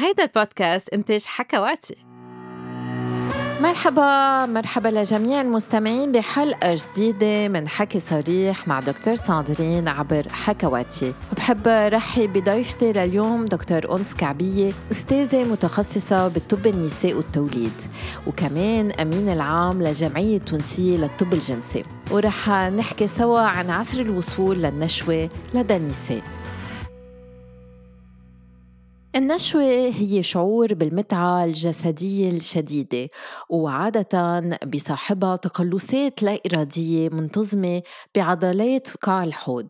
هيدا البودكاست إنتاج حكواتي. مرحبا مرحبا لجميع المستمعين بحلقة جديدة من حكي صريح مع دكتور ساندرين عبر حكواتي. بحب رحب بضيفتي لليوم دكتور أنس كعبية أستاذة متخصصة بالطب النساء والتوليد وكمان أمين العام لجمعية تونسية للطب الجنسي. ورح نحكي سوا عن عصر الوصول للنشوة لدى النساء. النشوة هي شعور بالمتعة الجسدية الشديدة وعادة بصاحبها تقلصات لا إرادية منتظمة بعضلات قاع الحوض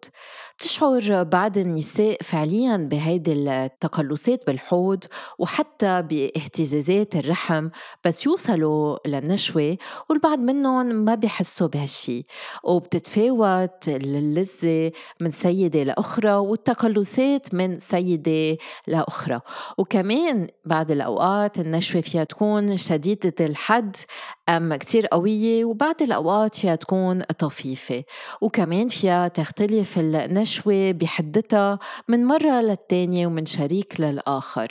بتشعر بعض النساء فعليا بهيدي التقلصات بالحوض وحتى باهتزازات الرحم بس يوصلوا للنشوة والبعض منهم ما بيحسوا بهالشي. وبتتفاوت اللذة من سيدة لأخرى والتقلصات من سيدة لأخرى. وكمان بعض الأوقات النشوة فيها تكون شديدة الحد أم كتير قوية وبعض الأوقات فيها تكون طفيفة وكمان فيها تختلف النشوة بحدتها من مرة للتانية ومن شريك للآخر.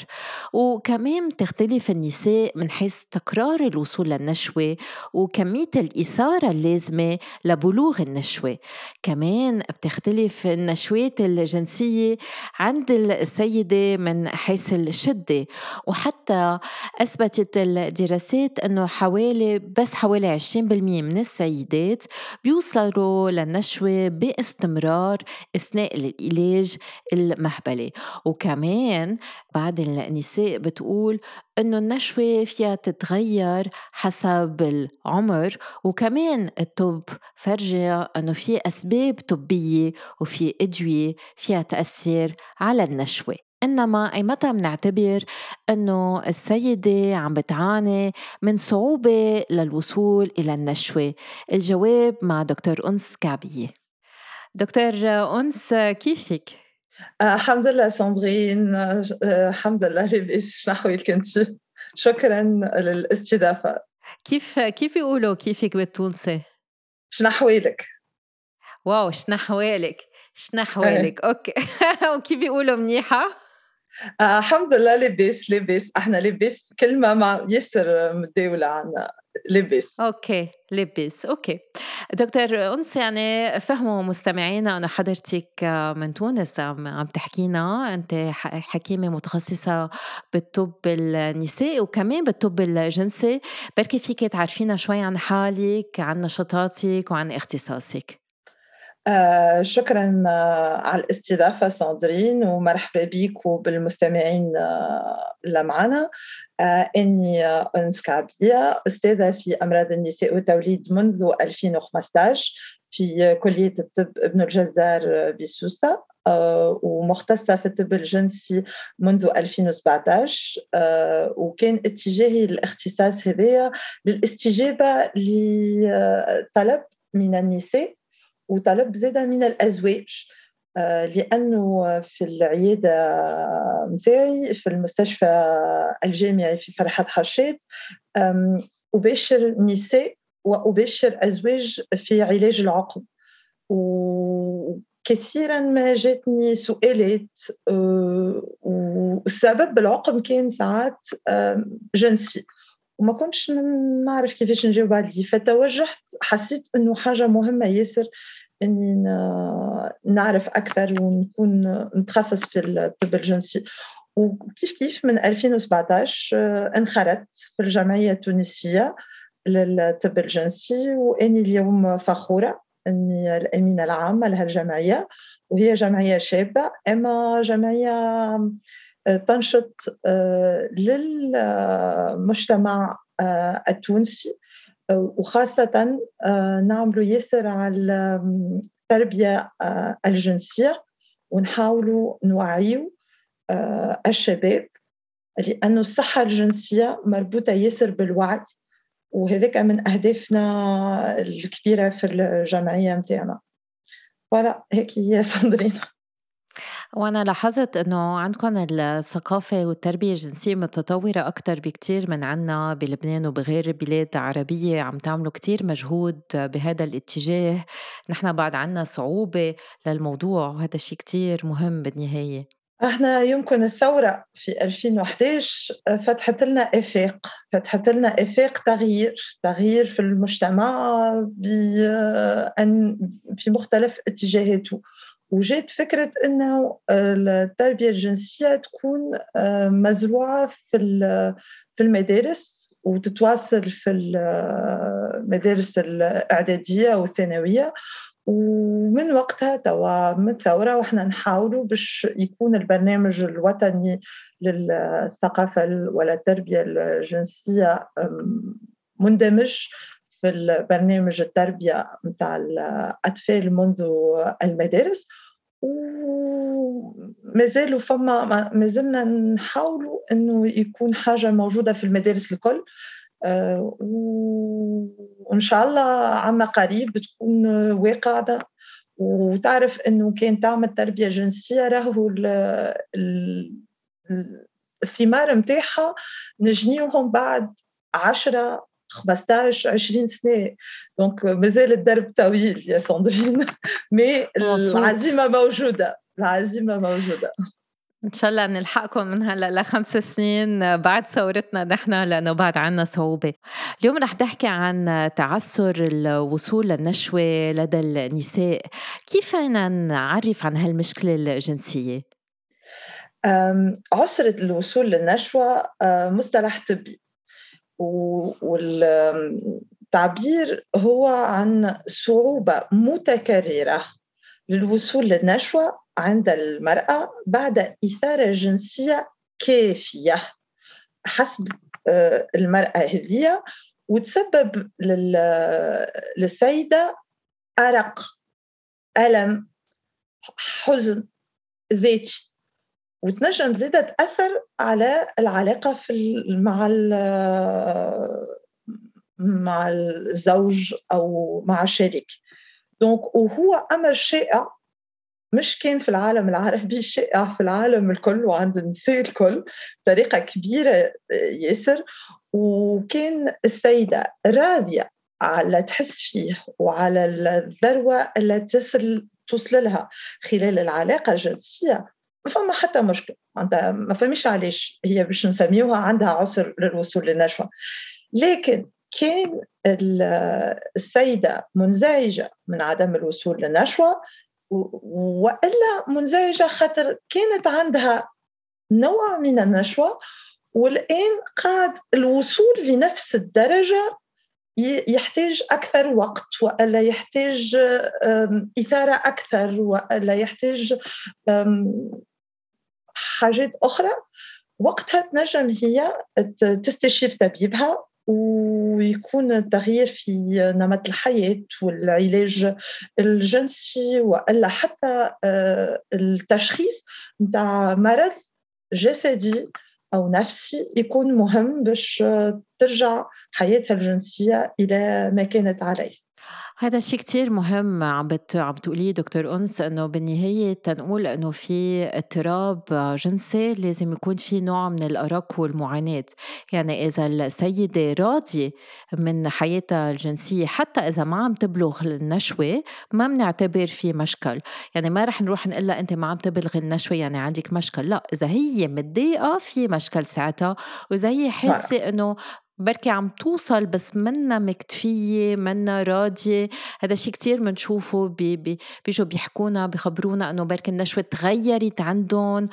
وكمان تختلف النساء من حيث تكرار الوصول للنشوة وكمية الإثارة اللازمة لبلوغ النشوة. كمان بتختلف النشوات الجنسية عند السيدة من حيث الشدة وحتى أثبتت الدراسات أنه حوالي بس حوالي 20% من السيدات بيوصلوا للنشوة باستمرار أثناء العلاج المهبلي. وكمان بعض النساء بتقول إنه النشوة فيها تتغير حسب العمر وكمان الطب فرجي إنه في أسباب طبية وفي أدوية فيها تأثير على النشوة. إنما أي متى منعتبر إنه السيدة عم بتعاني من صعوبة للوصول إلى النشوة؟ الجواب مع دكتور أنس كعبية دكتور أنس كيفك؟ آه، الحمد لله ساندرين آه، الحمد لله لاباس شنو احوالك انت شكرا للاستضافة كيف كيف يقولوا كيفك بالتونسي؟ شنو احوالك؟ wow شنو احوالك؟ شنو احوالك؟ okay وكيف يقولوا منيحة؟ آه الحمد لله لاباس لاباس إحنا لاباس كلمة مع ياسر متداولة عنا لاباس okay لاباس okay. دكتور انس يعني فهموا مستمعينا انه حضرتك من تونس عم تحكينا. أنت حكيمة متخصصة بالطب النسائي وكمان بالطب الجنسي. بركي فيك تعرفينا شوي عن حالك عن نشاطاتك وعن اختصاصك. آه شكرا آه على الاستضافة ساندرين ومرحبا بك وبالمستمعين آه اللي معنا. إني أنس كعبية أستاذة في أمراض النساء والتوليد منذ 2015 في كلية الطب ابن الجزار بسوسة ومختصة في الطب الجنسي منذ 2017 آه وكان اتجاهي الاختصاص هذايا للاستجابة لطلب من النساء. وطلب زاد من الأزواج آه، لأنه في العيادة متاعي في المستشفى الجامعي في فرحات حشاد أباشر نساء وأباشر أزواج في علاج العقم. وكثيرا ما جاتني سؤالات آه، والسبب العقم كان ساعات جنسي. وما كنتش نعرف كيفاش نجاوب عليه فتوجهت حسيت إنه حاجة مهمة ياسر إني نعرف أكثر ونكون نتخصص في الطب الجنسي. وكيف كيف؟ من 2017 انخرطت في الجمعية التونسية للطب الجنسي وإني اليوم فخورة إني الأمينة العامة لهالجمعيه وهي جمعية شابة إما جمعية تنشط آه، للمجتمع آه، التونسي. وخاصة آه، نعملوا ياسر على التربية الجنسية. ونحاولوا نوعيوا الشباب لأنه الصحة الجنسية مربوطة ياسر بالوعي. وهذاك من أهدافنا الكبيرة في الجمعية متاعنا. فوالا هيك هي ساندرين وأنا لاحظت إنه عندكم الثقافة والتربية الجنسية متطورة أكتر بكتير من عنا بلبنان وبغير البلاد العربية عم تعملوا كتير مجهود بهذا الاتجاه. نحن بعد عنا صعوبة للموضوع وهذا شيء كتير مهم بالنهاية. إحنا يمكن الثورة في 2011 فتحت لنا إفاق فتحت لنا إفاق تغيير تغيير في المجتمع في مختلف اتجاهاته. وجات فكرة أنه التربية الجنسية تكون مزروعة في في المدارس وتتواصل في المدارس الإعدادية والثانوية. ومن وقتها توا من الثوره وإحنا نحاولوا باش يكون البرنامج الوطني للثقافة ولا التربية الجنسية مندمج في البرنامج التربية نتاع الاطفال منذ المدارس وما زالوا فما ما زلنا نحاولوا إنه يكون حاجة موجودة في المدارس الكل آه، وإن شاء الله عما قريب بتكون واقعة. وتعرف إنه كان تعمل تربيه جنسيه راهو الثمار نتاعها نجنيوهم بعد 10 15 20 سنة. donc مازال الدرب طويل يا ساندرين mais العزيمه موجوده العزيمه موجوده ان شاء الله نلحقكم من هلا لخمس سنين بعد ثورتنا نحن لأنه بعد عنا صعوبة. اليوم رح نحكي عن تعثر الوصول للنشوة لدى النساء، كيف فينا نعرف عن هالمشكلة الجنسية؟ عسرة الوصول للنشوة مصطلح طبي. والتعبير هو عن صعوبة متكررة للوصول للنشوة عند المرأة بعد إثارة جنسية كافية حسب آه، المرأة هذه وتسبب للسيدة أرق ألم حزن ذاتي. وتنجم زيادة تأثر على العلاقة في مع مع الزوج أو مع الشريك. دونك وهو أمر شائع مش كان في العالم العربي شائع في العالم الكل وعند النساء الكل بطريقة كبيرة ياسر. وكان السيدة راضية على تحس فيه وعلى الذروة اللي تصل توصل لها خلال العلاقة الجنسية. ما فما حتى مشكلة. عندها ما فهمش علاش هي باش نسميوها عندها عسر للوصول للنشوة لكن كان السيدة منزعجة من عدم الوصول للنشوة وإلا منزعجة خاطر كانت عندها نوع من النشوه والآن قاعد الوصول لنفس الدرجة يحتاج أكثر وقت وإلا يحتاج إثارة أكثر وإلا يحتاج حاجات أخرى. وقتها تنجم هي تستشير طبيبها ويكون التغيير في نمط الحياة والعلاج الجنسي وإلا حتى آه، التشخيص نتاع مرض جسدي أو نفسي يكون مهم باش ترجع حياتها الجنسية إلى ما كانت عليه. هذا الشيء كتير مهم عم بت... عم تقوليه دكتور أنس إنه بالنهاية تنقول إنه في اضطراب جنسي لازم يكون في نوع من الأرق والمعاناة. يعني إذا السيدة راضية من حياتها الجنسية حتى إذا ما عم تبلغ النشوة ما بنعتبر في مشكل. يعني ما رح نروح نقول لها أنت ما عم تبلغ النشوة يعني عندك مشكل. لا إذا هي متضايقة في مشكل ساعتها. وإذا هي حاسة إنه بركي عم توصل بس منا مكتفية منا راضية. هذا شيء كتير بنشوفه بي بي بيجوا بيحكونا بيخبرونا إنه بركي النشوة تغيرت عندهم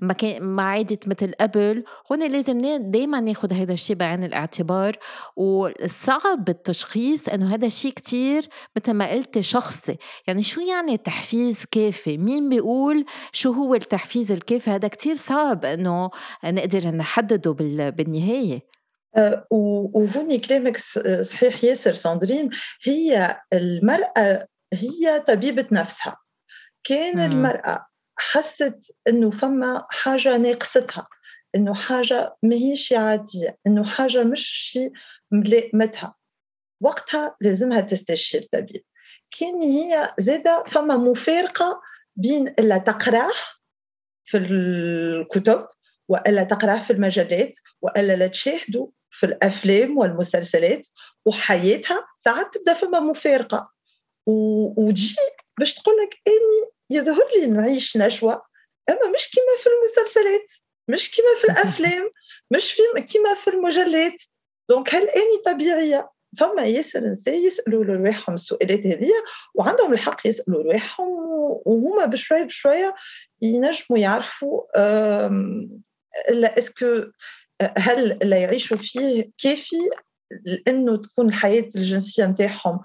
ما كان ما عادت مثل قبل. هون لازم دايما ناخذ هذا الشيء بعين الاعتبار. والصعب بالتشخيص إنه هذا الشيء كتير مثل ما قلت شخصي. يعني شو يعني تحفيز كافي؟ مين بيقول شو هو التحفيز الكافي؟ هذا كتير صعب إنه نقدر نحدده بالنهاية. آه، وهوني كلامك صحيح ياسر ساندرين هي المرأة هي طبيبة نفسها. كان المرأة حست إنه فما حاجة ناقصتها إنه حاجة ماهيش عادية إنه حاجة مش ملائمتها. وقتها لازمها تستشير طبيب. كان هي زادة فما مفارقة بين اللي تقراه في الكتب وإلا تقراه في المجلات وإلا لا تشاهدوا في الأفلام والمسلسلات وحياتها ساعات تبدأ فما مفارقة. وتجي باش تقول لك أني يظهر لي نعيش نشوه أما مش كما في المسلسلات مش كما في الأفلام مش في كما في المجلات. دونك هالاني طبيعية؟ فما ياسر نساء يسألوا رواحهم السؤالات هذه وعندهم الحق يسألوا رواحهم وهما بشوية بشوية ينجموا يعرفوا الا اسكو هل اللي يعيشوا فيه كافي لأنه تكون الحياة الجنسية نتاعهم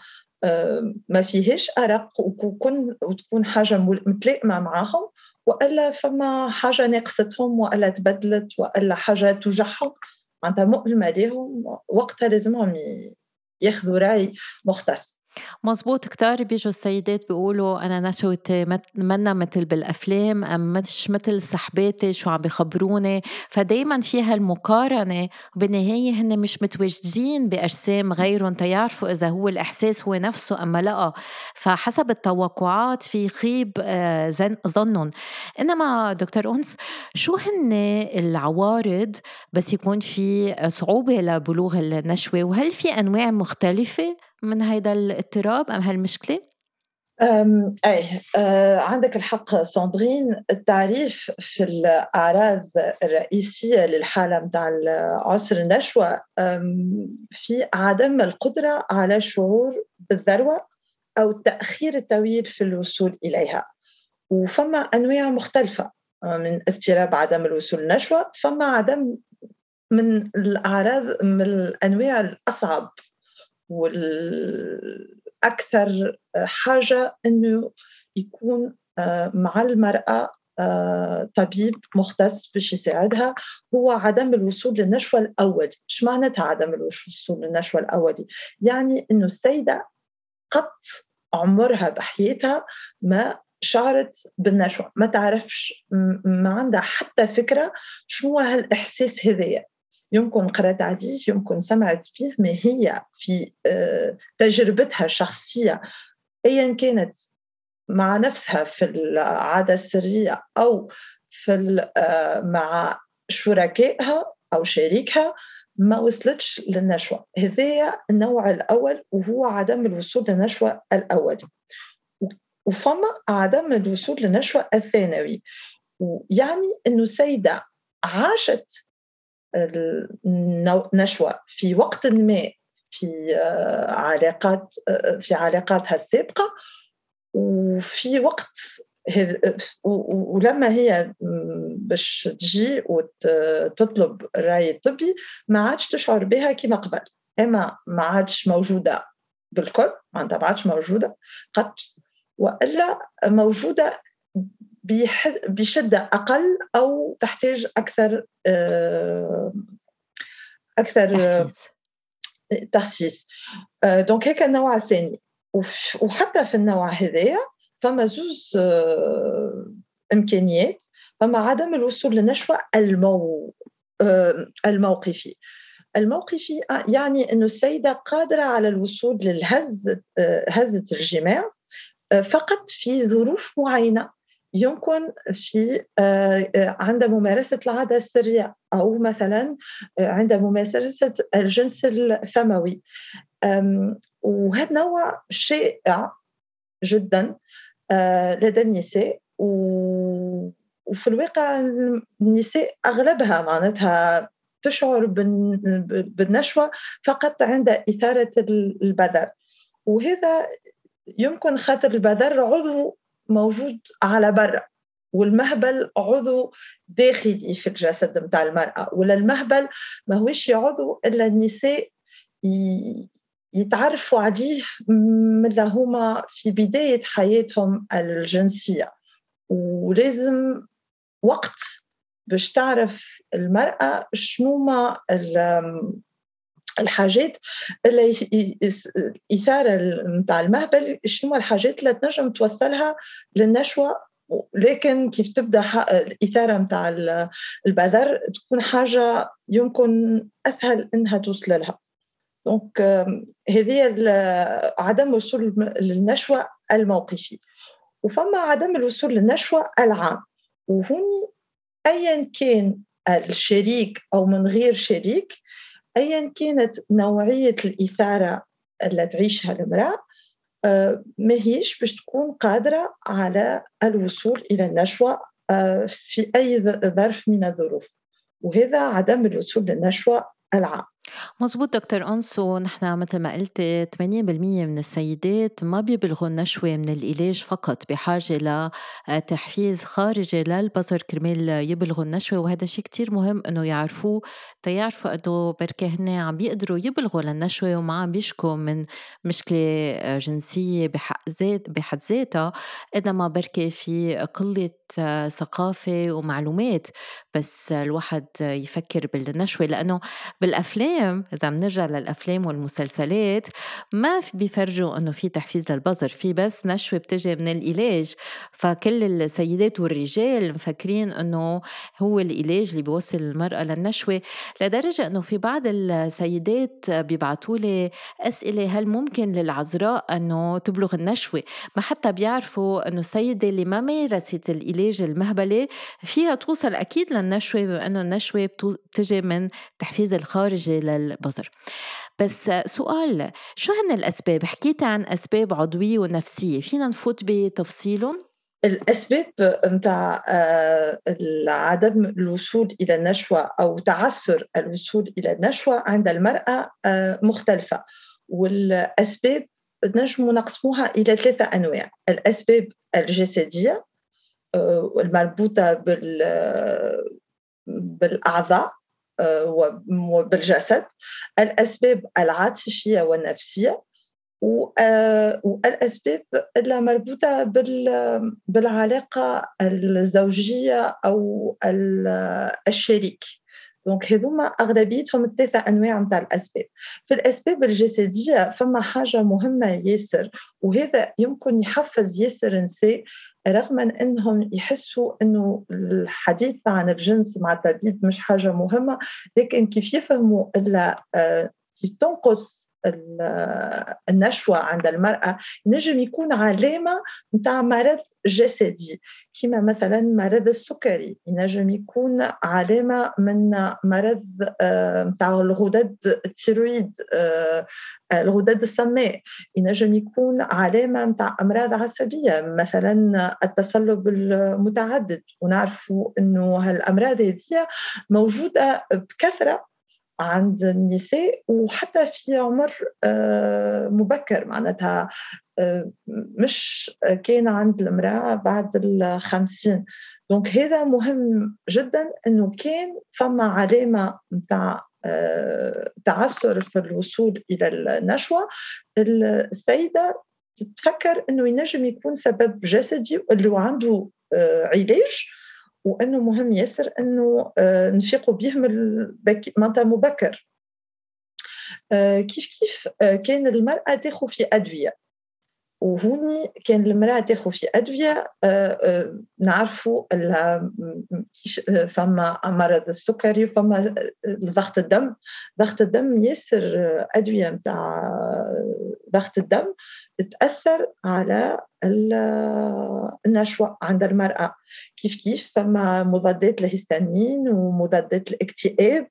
ما فيهاش أرق وكون وتكون حاجة متلائمه معاهم وإلا فما حاجة ناقصتهم وإلا تبدلت وإلا حاجة توجعهم. معناتها مؤلمه لهم وقتها لازمهم ياخذوا رأي مختص. مزبوط كتار بيجوا السيدات بيقولوا أنا نشوتي منا مثل بالأفلام أم مش مثل صحباتي شو عم بخبروني فدايما في هالمقارنة وبالنهاية هن مش متواجدين بأجسام غيرهم تيعرفوا إذا هو الإحساس هو نفسه أم لا. فحسب التوقعات في خيب آه، ظنهم. إنما دكتور أنس شو هن العوارض بس يكون في صعوبة لبلوغ النشوة؟ وهل في أنواع مختلفة؟ من هيدا الاضطراب أم هالمشكلة؟ أي أه عندك الحق ساندرين. التعريف في الأعراض الرئيسية للحالة متاع عسر النشوة في عدم القدرة على شعور بالذروة أو التأخير الطويل في الوصول إليها. وفما أنواع مختلفة من اضطراب عدم الوصول للنشوة فما عدم من الأعراض من الأنواع الأصعب. والأكثر حاجة إنه يكون آه، مع المرأة آه، طبيب مختص باش يساعدها هو عدم الوصول للنشوة الأولي. إيش معناتها عدم الوصول للنشوة الأولي؟ يعني أنه السيدة قط عمرها بحياتها ما شعرت بالنشوة ما تعرفش ما عندها حتى فكرة شنو هالإحساس هذايا. يمكن قرأت عليه يمكن سمعت به ما هي في آه، تجربتها الشخصية. أيا كانت مع نفسها في العادة السرية أو في آه، مع شركائها أو شريكها ما وصلتش للنشوة. هذا النوع الأول وهو عدم الوصول للنشوة الأولي وفما عدم الوصول للنشوة الثانوي. يعني أنه سيدة عاشت النشوة. في وقت ما في آه، علاقات آه، في علاقاتها السابقة وفي وقت ولما هي باش تجي وتطلب الرأي الطبي ما عادش تشعر بها كما قبل. أما ما عادش موجودة بالكل معناتها ما عادش موجودة قد وإلا موجودة بشدة أقل أو تحتاج أكثر آه، أكثر تحسيس دونك هيك النوع الثاني. وحتى في النوع هذايا فما زوز آه، إمكانيات فما عدم الوصول للنشوه المو آه، الموقفي. الموقفي يعني إنه السيدة قادرة على الوصول للهز هزه الجماع فقط في ظروف معينة. يمكن في آه، آه، عند ممارسة العادة السرية أو مثلا آه، عند ممارسة الجنس الفموي. وهذا نوع شائع جدا لدى النساء. وفي الواقع النساء أغلبها معناتها تشعر بالنشوة فقط عند إثارة البذر. وهذا يمكن خاطر البذر عضو موجود على برا والمهبل عضو داخلي في الجسد متاع المرأة. ولا المهبل ما هوش عضو إلا النساء يتعرفوا عليه من هما في بداية حياتهم الجنسية. ولازم وقت باش تعرف المرأة شنو ما الحاجات اللي الاثاره نتاع المهبل شنو الحاجات اللي تنجم توصلها للنشوة؟ لكن كيف تبدأ الإثارة نتاع البذر تكون حاجة يمكن أسهل إنها توصل لها. دونك هذه عدم الوصول للنشوة الموقفي وفما عدم الوصول للنشوة العام. وهوني ايا كان الشريك أو من غير شريك ايا كانت نوعية الإثارة اللي تعيشها المرأة آه، ما هيش باش تكون قادرة على الوصول إلى النشوة في أي ظرف من الظروف. وهذا عدم الوصول للنشوة العام. مزبوط دكتور أنس ونحن مثل ما قلت 80% من السيدات ما بيبلغوا النشوة من العلاج فقط بحاجة لتحفيز خارجي للبصر كرمال يبلغوا النشوة وهذا شيء كتير مهم إنه يعرفوه تيعرفوا إنه بركي هن عم بيقدروا يبلغوا للنشوة وما عم بيشكوا من مشكلة جنسية بحق ذات بحد ذاتها إنما بركي في قلة ثقافة ومعلومات بس الواحد يفكر بالنشوة لأنه بالأفلام إذا بنرجع للأفلام والمسلسلات ما بيفرجوا إنه في تحفيز للبظر في بس نشوة بتجي من العلاج فكل السيدات والرجال مفكرين إنه هو العلاج اللي بيوصل المرأة للنشوة. لدرجة إنه في بعض السيدات بيبعتوا لي أسئلة هل ممكن للعذراء إنه تبلغ النشوة؟ ما حتى بيعرفوا إنه السيدة اللي ما مارست العلاج المهبلة فيها توصل أكيد للنشوة بما إنه النشوة بتجي من تحفيز الخارجي للبظر بس سؤال شو هن الأسباب؟ حكيت عن أسباب عضوية ونفسية فينا نفوت بتفصيلهم؟ الأسباب متاع آه، عدم الوصول إلى النشوة أو تعثر الوصول إلى النشوة عند المرأة آه، مختلفة والأسباب نجم نقسموها إلى ثلاثة أنواع الأسباب الجسدية آه، المربوطة بالأعضاء وبالجسد الأسباب العاطفية والنفسية والأسباب المربوطة بالعلاقة الزوجية أو الشريك. دونك هذوما أغلبيتهم الثلاثة أنواع نتاع الأسباب. في الأسباب الجسديه فما حاجة مهمة ياسر وهذا يمكن يحفز ياسر نساء رغم إنهم يحسوا إنه الحديث عن الجنس مع الطبيب مش حاجة مهمة لكن كيف يفهموا إلا آه، تنقص النشوة عند المرأة نجم يكون علامة نتاع مرض جسدي كما مثلا مرض السكري ينجم يكون علامة من مرض نتاع آه، الغدد ال thyroïde آه، الغدد السماء ينجم يكون علامة نتاع أمراض عصبية مثلا التصلب المتعدد ونعرفوا أنه هالأمراض هذه موجودة بكثرة عند النساء وحتى في عمر آه، مبكر معناتها آه، مش كان عند المرأة بعد الخمسين. donc هذا مهم جدا إنه كان فما علامة نتاع آه، تعثر في الوصول إلى النشوة. السيدة تتفكر إنه ينجم يكون سبب جسدي اللي عنده علاج. وإنه مهم ياسر إنه آه، نفيقوا به من معناتها مبكر. آه، كيف كيف آه، كان المرأة تاخذ في أدوية؟ وهوني كان المرأة تاخذ في أدوية نعرفوا فما مرض السكري وفما ضغط الدم. ضغط الدم ياسر أدوية متاع ضغط الدم تأثر على النشوة عند المرأة. كيف كيف؟ فما مضادات الهستامين ومضادات الاكتئاب.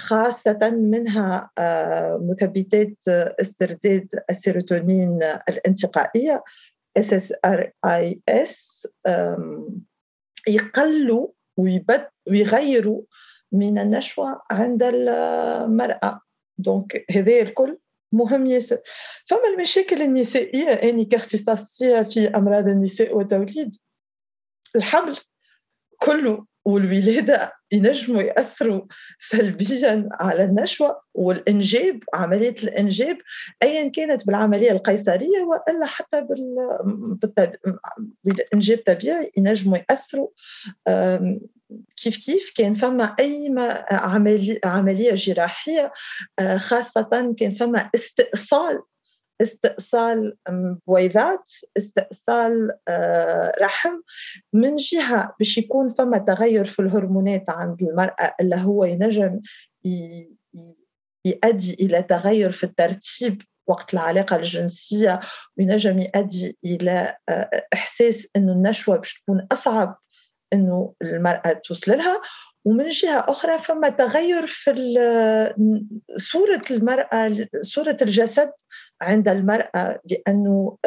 خاصة منها آه، مثبتات استرداد السيروتونين الانتقائية SSRIs يقلوا ويغيروا من النشوة عند المرأة. دونك هذا الكل مهم ياسر. فما المشاكل النسائية؟ أني كاختصاصية في أمراض النساء والتوليد. الحمل كله والولادة ينجموا يأثروا سلبيا على النشوة والإنجاب عملية الإنجاب أيا كانت بالعملية القيصرية وإلا حتى بالإنجاب طبيعي ينجموا يأثروا. كيف كيف؟ كان فما أي عملية, عملية جراحية آه، خاصة كان فما استئصال استئصال بويضات استئصال آه، رحم من جهة باش يكون فما تغير في الهرمونات عند المرأة اللي هو ينجم يؤدي إلى تغير في الترتيب وقت العلاقة الجنسية وينجم يؤدي إلى آه، إحساس أنه النشوة باش تكون أصعب أنه المرأة توصل لها. ومن جهة أخرى فما تغير في صورة المرأة صورة الجسد عند المرأة لأنه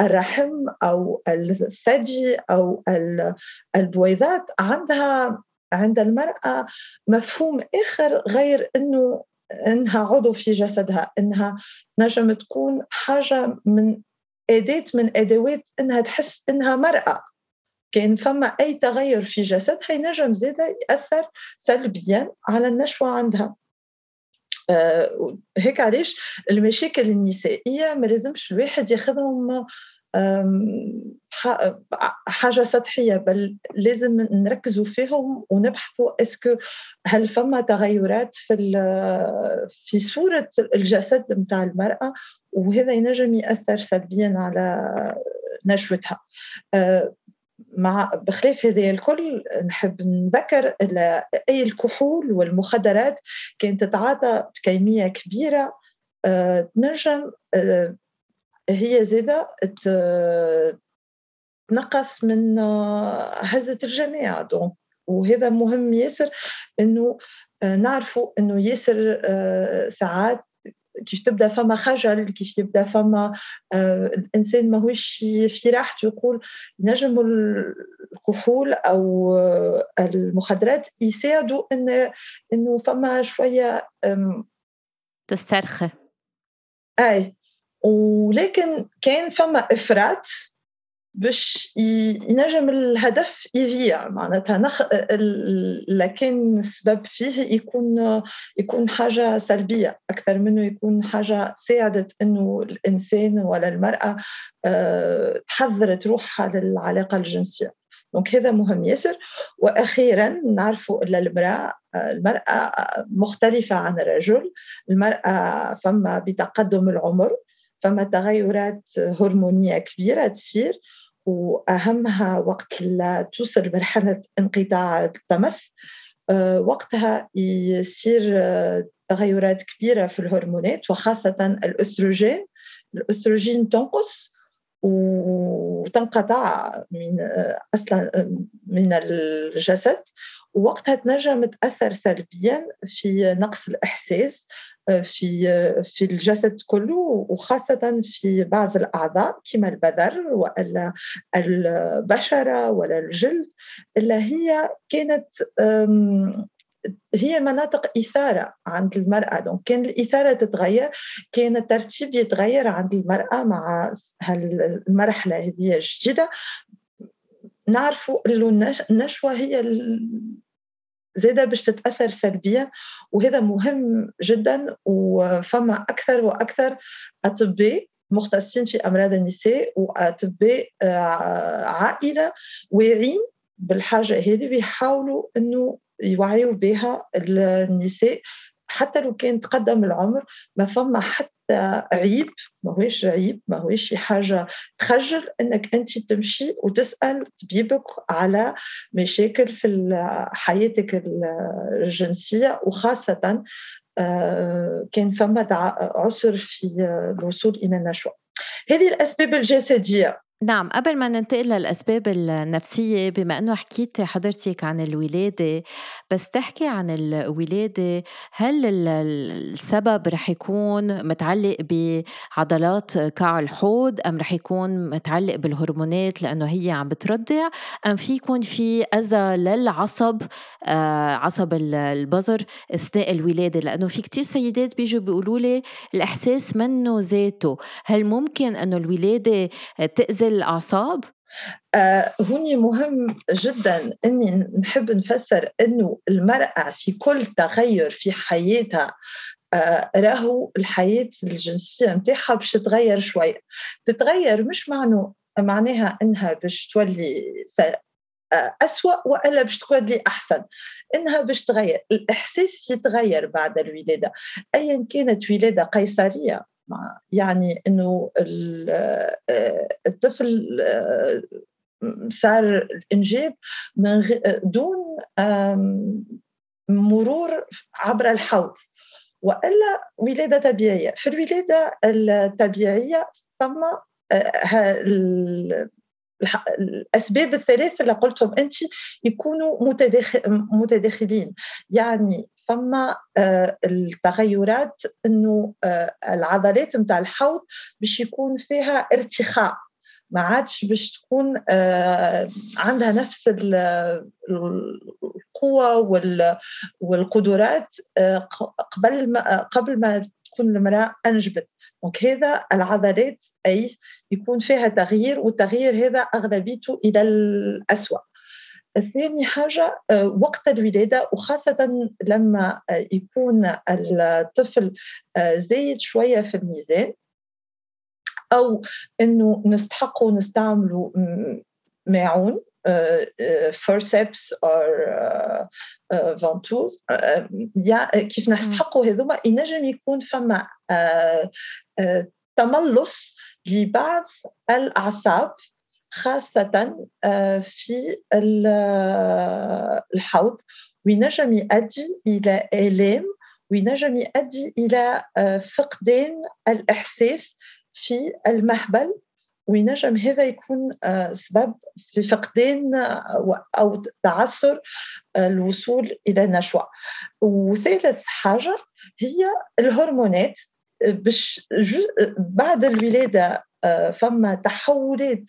الرحم أو الثدي أو البويضات عندها عند المرأة مفهوم آخر غير أنه إنها عضو في جسدها إنها نجم تكون حاجة من أداة من أدوات إنها تحس إنها مرأة. كان فما أي تغير في جسدها ينجم زاده يأثر سلبيا على النشوة عندها. آه هيك علاش؟ المشاكل النسائية ما لازمش الواحد ياخذهم حاجة سطحية بل لازم نركزوا فيهم ونبحثوا اسكو هل فما تغيرات في في صورة الجسد متاع المرأة؟ وهذا ينجم يأثر سلبيا على نشوتها. أه، مع بخلاف هذه الكل نحب نذكر أي الكحول والمخدرات كانت تتعاطى بكمية كبيرة تنجم أه، هي زادة تنقص من هزة الجماعة وهذا مهم ياسر إنه نعرفوا إنه ياسر ساعات كيف تبدا فما خجل كيف يبدا فما الانسان ماهوش في راحته يقول نجم الكحول أو المخدرات يساعدوا إن إنه فما شوية تسترخي. أي ولكن كان فما إفراط باش ينجم الهدف يضيع. معناتها نخ... لكن السبب فيه يكون يكون حاجة سلبية. أكثر منه يكون حاجة ساعدت أنه الإنسان ولا المرأة أه تحضرت روحها للعلاقة الجنسية. دونك هذا مهم ياسر. وأخيرا نعرفوا إن المرأة المرأة مختلفة عن الرجل. المرأة فما بتقدم العمر. فما تغيرات هرمونية كبيرة تصير وأهمها وقت لا توصل مرحلة انقطاع التمث آه، وقتها يصير آه، تغيرات كبيرة في الهرمونات وخاصة الأستروجين. الأستروجين تنقص وتنقطع من آه، أصلا من الجسد. ووقتها تنجم تأثر سلبيا في نقص الإحساس في في الجسد كله وخاصة في بعض الأعضاء كما البذر ولا البشرة ولا الجلد اللي هي كانت هي مناطق إثارة عند المرأة. دونك كان الإثارة تتغير كان الترتيب يتغير عند المرأة مع المرحلة هذه الجديدة نعرفوا النشوة هي زادة باش تتأثر سلبيا وهذا مهم جدا وفما أكثر وأكثر أطباء مختصين في أمراض النساء وأطباء آه، عائلة واعين بالحاجة هذه بيحاولوا أنه يوعيوا بها النساء حتى لو كان تقدم العمر ما فما حتى عيب ما هوش عيب ما هوش حاجة تخجل إنك أنت تمشي وتسأل طبيبك على مشاكل في حياتك الجنسية وخاصة آه، كان فما عسر في الوصول إلى النشوة. هذه الأسباب الجسدية. نعم قبل ما ننتقل للأسباب النفسية بما أنه حكيت حضرتك عن الولادة بس تحكي عن الولادة هل السبب رح يكون متعلق بعضلات كاع الحوض أم رح يكون متعلق بالهرمونات لأنه هي عم بترضع؟ أم في يكون في أذى للعصب آه عصب البظر أثناء الولادة؟ لأنه في كتير سيدات بيجوا بيقولوا لي الإحساس منه ذاته. هل ممكن أنه الولادة تأذي الأعصاب؟ آه هوني مهم جدا إني نحب نفسر إنه المرأة في كل تغير في حياتها آه راهو الحياة الجنسية نتاعها باش تتغير شوية تتغير مش معنو معناها إنها باش تولي آه، أسوأ وإلا باش تولي أحسن. إنها باش تغير الإحساس يتغير بعد الولادة. أيا كانت ولادة قيصرية يعني إنه آه، الطفل آه، صار الانجاب من دون مرور عبر الحوض. وإلا ولادة طبيعية. في الولادة الطبيعية ثم آه، الأسباب الثلاث اللي قلتهم أنت يكونوا متداخلين. يعني فما آه، التغيرات إنه آه، العضلات نتاع الحوض باش يكون فيها ارتخاء. ما عادش باش تكون آه، عندها نفس القوة والقدرات قبل ما قبل ما تكون المرأة أنجبت. دونك هذا العضلات أي يكون فيها تغيير والتغيير هذا أغلبيته إلى الأسوأ. ثاني حاجة آه، وقت الولادة وخاصة لما آه، يكون الطفل آه، زايد شوية في الميزان أو أنه نستحقوا نستعملوا معون فورسبس أو فانتوز كيف نستحقوا هذوما؟ ينجم يكون فما تملص لبعض الأعصاب خاصة آه، في الحوض. وينجم يؤدي إلى آلام وينجم يؤدي إلى آه، فقدان الإحساس في المهبل. وينجم هذا يكون آه، سبب في فقدان أو تعثر الوصول إلى النشوة وثالث حاجة هي الهرمونات. باش بعد الولادة فما تحولات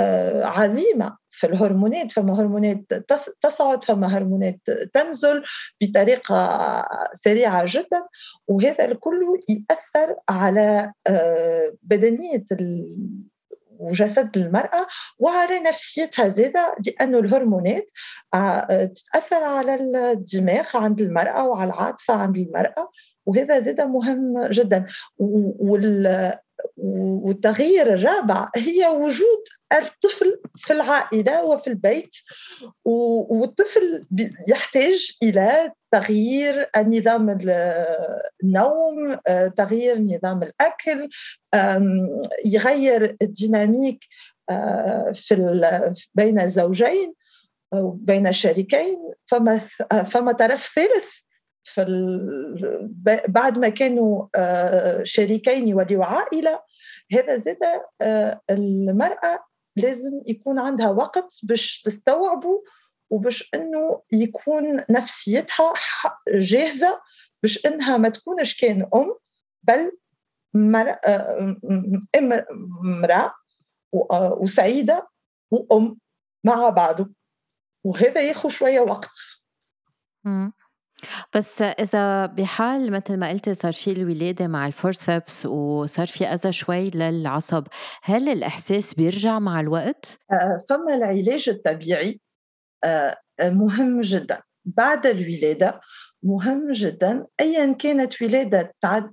آه، عظيمة في الهرمونات فما هرمونات تصعد فما هرمونات تنزل بطريقة سريعة جدا. وهذا الكل ياثر على آه، بدنية وجسد المرأة وعلى نفسيتها زادة لأن الهرمونات آه، تتأثر على الدماغ عند المرأة وعلى العاطفة عند المرأة وهذا زادة مهم جدا. والتغيير الرابع هي وجود الطفل في العائلة وفي البيت والطفل يحتاج إلى تغيير نظام النوم تغيير نظام الأكل يغير الديناميك آه، في بين الزوجين أو بين الشريكين فما فما طرف ثالث بعد ما كانوا آه، شريكين يوليوا عائلة هذا زاد آه، المرأة لازم يكون عندها وقت باش تستوعبه وباش إنه يكون نفسيتها جاهزة باش إنها ما تكونش كان أم بل امرأة وسعيدة وأم مع بعضه وهذا ياخذ شوية وقت. بس إذا بحال مثل ما قلتي صار في الولادة مع الفورسبس وصار في أذى شوي للعصب، هل الإحساس بيرجع مع الوقت؟ آه، فما العلاج الطبيعي آه، مهم جدا بعد الولادة مهم جدا. ايا كانت ولادة تعد...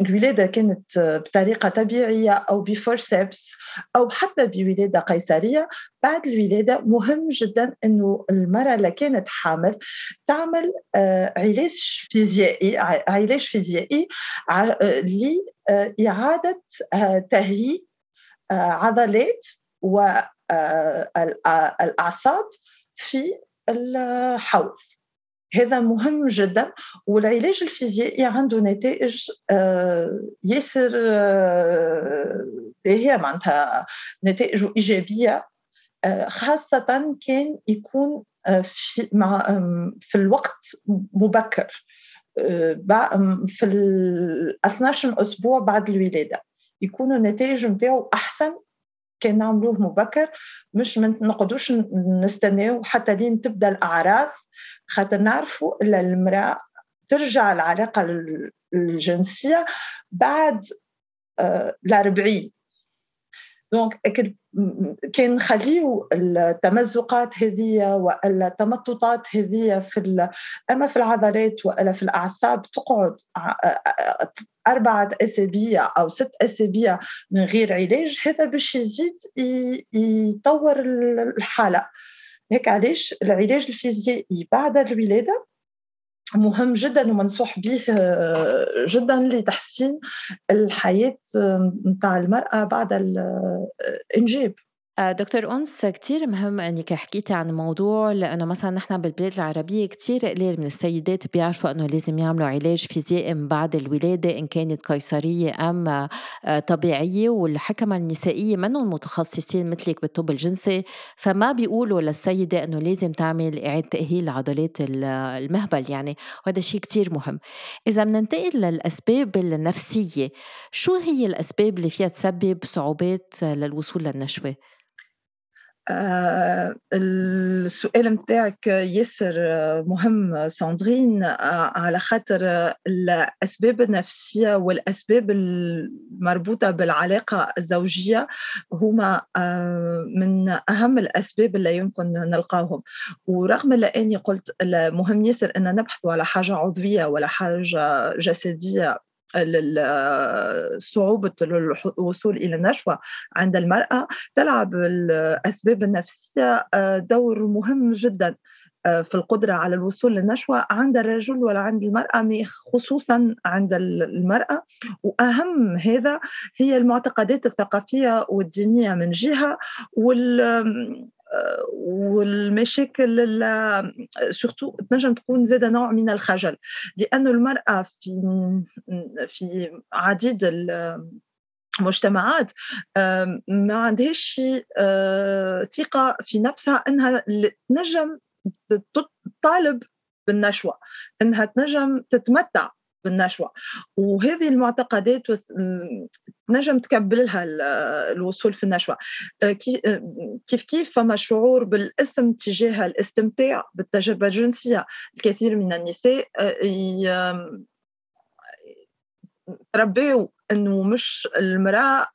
الولاده كانت بطريقة طبيعية أو بفورسبس أو حتى بولادة قيصرية بعد الولادة مهم جدا إنه المرأة اللي كانت حامل تعمل آه، علاج فيزيائي علاج فيزيائي لإعادة آه، تهيئ آه، عضلات والاعصاب في الحوض. هذا مهم جدا والعلاج الفيزيائي عنده نتائج آه، ياسر آه، باهية معناتها نتائجه إيجابية آه، خاصة كان يكون في مع في الوقت مبكر في ال 12 أسبوع بعد الولادة يكونوا النتائج نتاعو أحسن كان نعملوه مبكر مش ما نقعدوش نستناو حتى لين تبدأ الاعراض خاطر نعرفوا الا المرأة ترجع العلاقه الجنسية بعد الأربعين. دونك كان نخليو التمزقات هذه والا التمططات هذه في أما في العضلات وألا في الأعصاب تقعد أربعة أسابيع أو ست أسابيع من غير علاج هذا باش يزيد يطور الحالة. هيك علاش؟ العلاج الفيزيائي بعد الولادة مهم جدا ومنصوح به جدا لتحسين الحياة نتاع المرأة بعد الإنجاب آه، دكتور أنس كتير مهم أنك حكيتي عن الموضوع لأنه مثلا نحن بالبلاد العربية كتير قليل من السيدات بيعرفوا أنه لازم يعملوا علاج فيزيائي من بعد الولادة إن كانت قيصرية أم آه، طبيعية والحكمة النسائية منهم متخصصين مثلك بالطب الجنسي. فما بيقولوا للسيدة أنه لازم تعمل إعادة تأهيل لعضلات المهبل يعني. وهذا شيء كتير مهم. إذا بننتقل للأسباب النفسية شو هي الأسباب اللي فيها تسبب صعوبات للوصول للنشوة؟ آه السؤال متاعك ياسر مهم ساندرين آه على خاطر الأسباب النفسية والأسباب المربوطة بالعلاقة الزوجية هما آه من أهم الأسباب اللي يمكن نلقاهم. ورغم أني قلت مهم ياسر أن نبحث على حاجة عضوية ولا حاجة جسدية صعوبة الوصول إلى النشوة عند المرأة تلعب الأسباب النفسية آه، دور مهم جدا آه، في القدرة على الوصول للنشوة عند الرجل ولا عند المرأة خصوصا عند المرأة. وأهم هذا هي المعتقدات الثقافية والدينية من جهة وال والمشاكل سورتو تنجم تكون زاد نوع من الخجل لأن المرأة في في عديد المجتمعات ما عندهاش آه، ثقة في نفسها أنها تنجم تطالب بالنشوة أنها تنجم تتمتع. بالنشوة. وهذه المعتقدات نجم تكبلها الوصول في النشوة. آه، آه، كيف كيف فما شعور بالإثم تجاه الاستمتاع بالتجربة الجنسية. الكثير من النساء آه، تربيوا إنه مش المرأة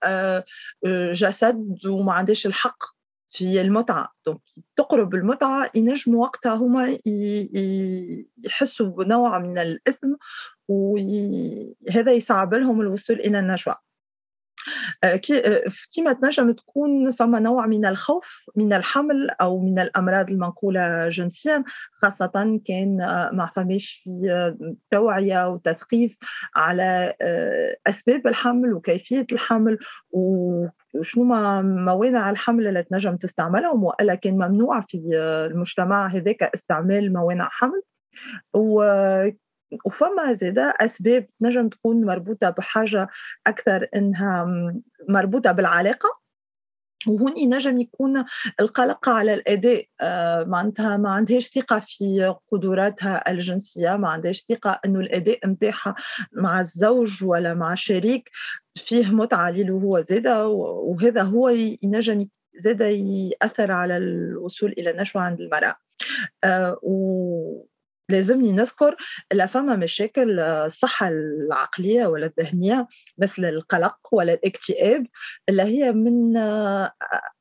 جسد وما عندهاش الحق في المتعة. دونك تقرب المتعة ينجموا وقتها هما يحسوا بنوع من الإثم وهذا يصعب لهم الوصول إلى النشوة آه، آه، كما تنجم تكون فما نوع من الخوف من الحمل أو من الأمراض المنقولة جنسيا خاصة كان آه، ما فماش في توعية وتثقيف على أسباب الحمل وكيفية الحمل وشنو ما موانع الحمل اللي تنجم تستعملهم وإلا كان ممنوع في المجتمع هذاك استعمال موانع حمل. وفما زادة أسباب نجم تكون مربوطة بحاجة أكثر إنها مربوطة بالعلاقة. وهون نجم يكون القلق على الأداء آه، معناتها ما عندهاش ثقة في قدراتها الجنسية ما عندهاش ثقة إنه الأداء نتاعها مع الزوج ولا مع الشريك فيه متعة ليه هو زاده وهذا هو ينجم زاده يأثر على الوصول إلى النشوه عند المرأة. آه، لازمني نذكر لا فما مشاكل الصحة العقلية ولا الذهنية مثل القلق ولا الاكتئاب. اللي هي من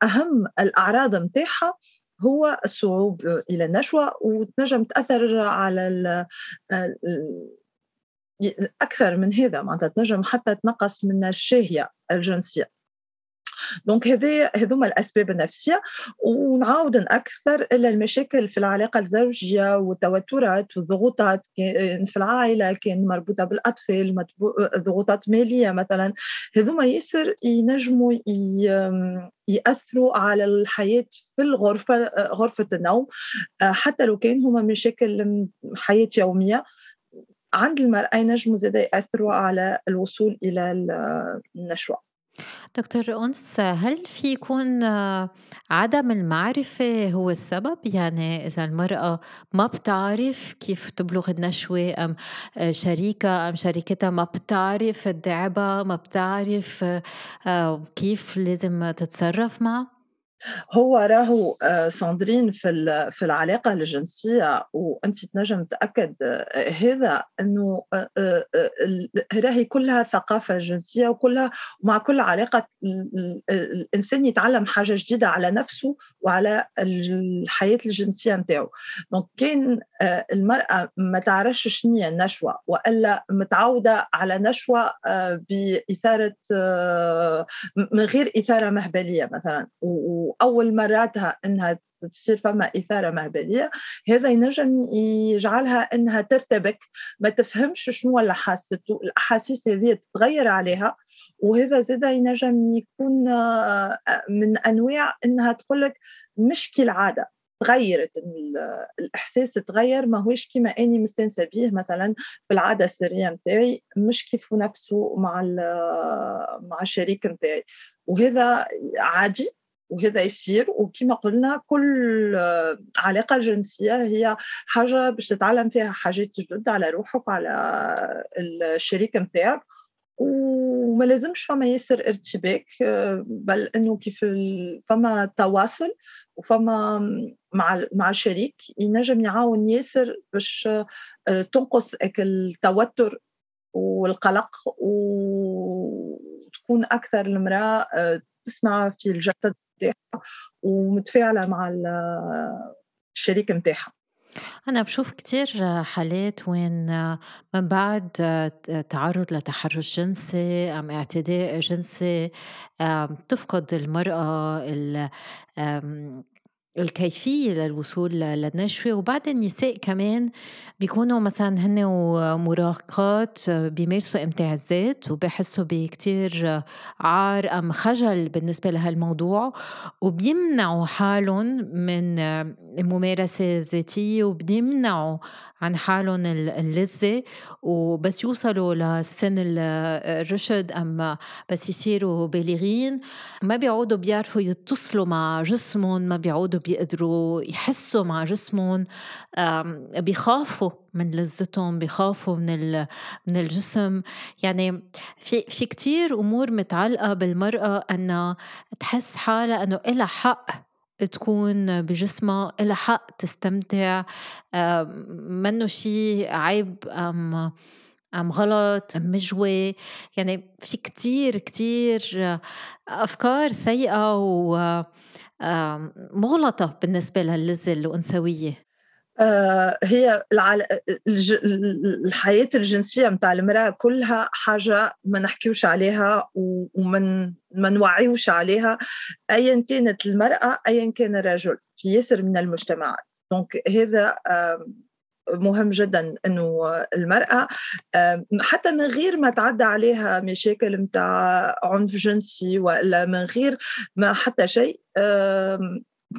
أهم الأعراض متاعها هو الصعود إلى النشوة وتنجم تأثر على أكثر من هذا. معناتها تنجم حتى تنقص من الشهية الجنسية. دونك هذه هذوما الأسباب النفسية. ونعاود أكثر إلى المشاكل في العلاقة الزوجية والتوترات والضغوطات. في العائلة كان مربوطة بالأطفال ضغوطات مالية مثلا. هذوما ياسر ينجموا يأثروا على الحياة في الغرفة غرفة النوم. حتى لو كان هما مشاكل حياة يومية عند المرأة ينجموا زاد يأثروا على الوصول إلى النشوة. دكتور أنس هل في يكون عدم المعرفة هو السبب؟ يعني إذا المرأة ما بتعرف كيف تبلغ النشوة أم شريكة أم شريكتها ما بتعرف تدعبها ما بتعرف آه، كيف لازم تتصرف معها؟ هو راهو آه، ساندرين في في العلاقة الجنسية وأنت تنجم تأكد آه، هذا إنه آه، راهي كلها ثقافة جنسية وكلها مع كل علاقة الإنسان يتعلم حاجة جديدة على نفسه وعلى الحياة الجنسية نتاعو. دونك كان المرأة ما تعرفش شنو هي النشوة وإلا متعودة على نشوة بإثارة من غير إثارة مهبلية مثلا وأول مراتها إنها تصير فما إثارة مهبلية هذا ينجم يجعلها أنها ترتبك ما تفهمش شنو اللي حاسته الأحاسيس هذه تتغير عليها وهذا زاد ينجم يكون آه، من أنواع أنها تقول لك مش كالعادة تغيرت الإحساس تغير ما هوش كيما أني مستانسه به مثلا بالعاده السرية نتاعي مش كيف نفسه مع مع الشريك نتاعي وهذا عادي وهذا يصير. وكما قلنا كل علاقة جنسية هي حاجة باش تتعلم فيها حاجات جدد على روحك وعلى الشريك نتاعك. وما لازمش فما ياسر ارتباك بل إنه كيف فما تواصل وفما مع مع الشريك ينجم يعاون ياسر باش تنقص التوتر والقلق وتكون أكثر المرأة تسمع في الجسد. نتاعها ومتفاعلة مع الشريك نتاعها أنا بشوف كتير حالات وين من بعد تعرض لتحرش جنسي أم اعتداء جنسي تفقد المرأة الكيفية للوصول للنشوة وبعد النساء كمان بيكونوا مثلا هن ومراهقات بيمارسوا إمتاع الذات وبيحسوا بكتير عار أم خجل بالنسبة لهالموضوع وبيمنعوا حالهم من الممارسة الذاتية وبيمنعوا عن حالهم اللذة وبس يوصلوا لسن الرشد أما بس يصيروا بالغين. ما بيعودوا بيعرفوا يتصلوا مع جسمهم ما بيعودوا بيقدروا يحسوا مع جسمهم بيخافوا من لذتهم بيخافوا من من الجسم. يعني في في كثير أمور متعلقة بالمرأة إنها تحس حالها إنه إلها حق تكون بجسمها إلها حق تستمتع منه شيء عيب أم أم غلط أم مجوي يعني في كتير كتير أفكار سيئة ومغلطة بالنسبة للذة الأنثوية. آه، هي الحياة الجنسية متاع المرأة كلها حاجة ما نحكيوش عليها ومن ما نوعيوش عليها أيا كانت المرأة أيا كان الرجل في ياسر من المجتمعات. دونك هذا مهم جدا إنه المرأة حتى من غير ما تعدى عليها مشاكل متاع عنف جنسي ولا من غير ما حتى شيء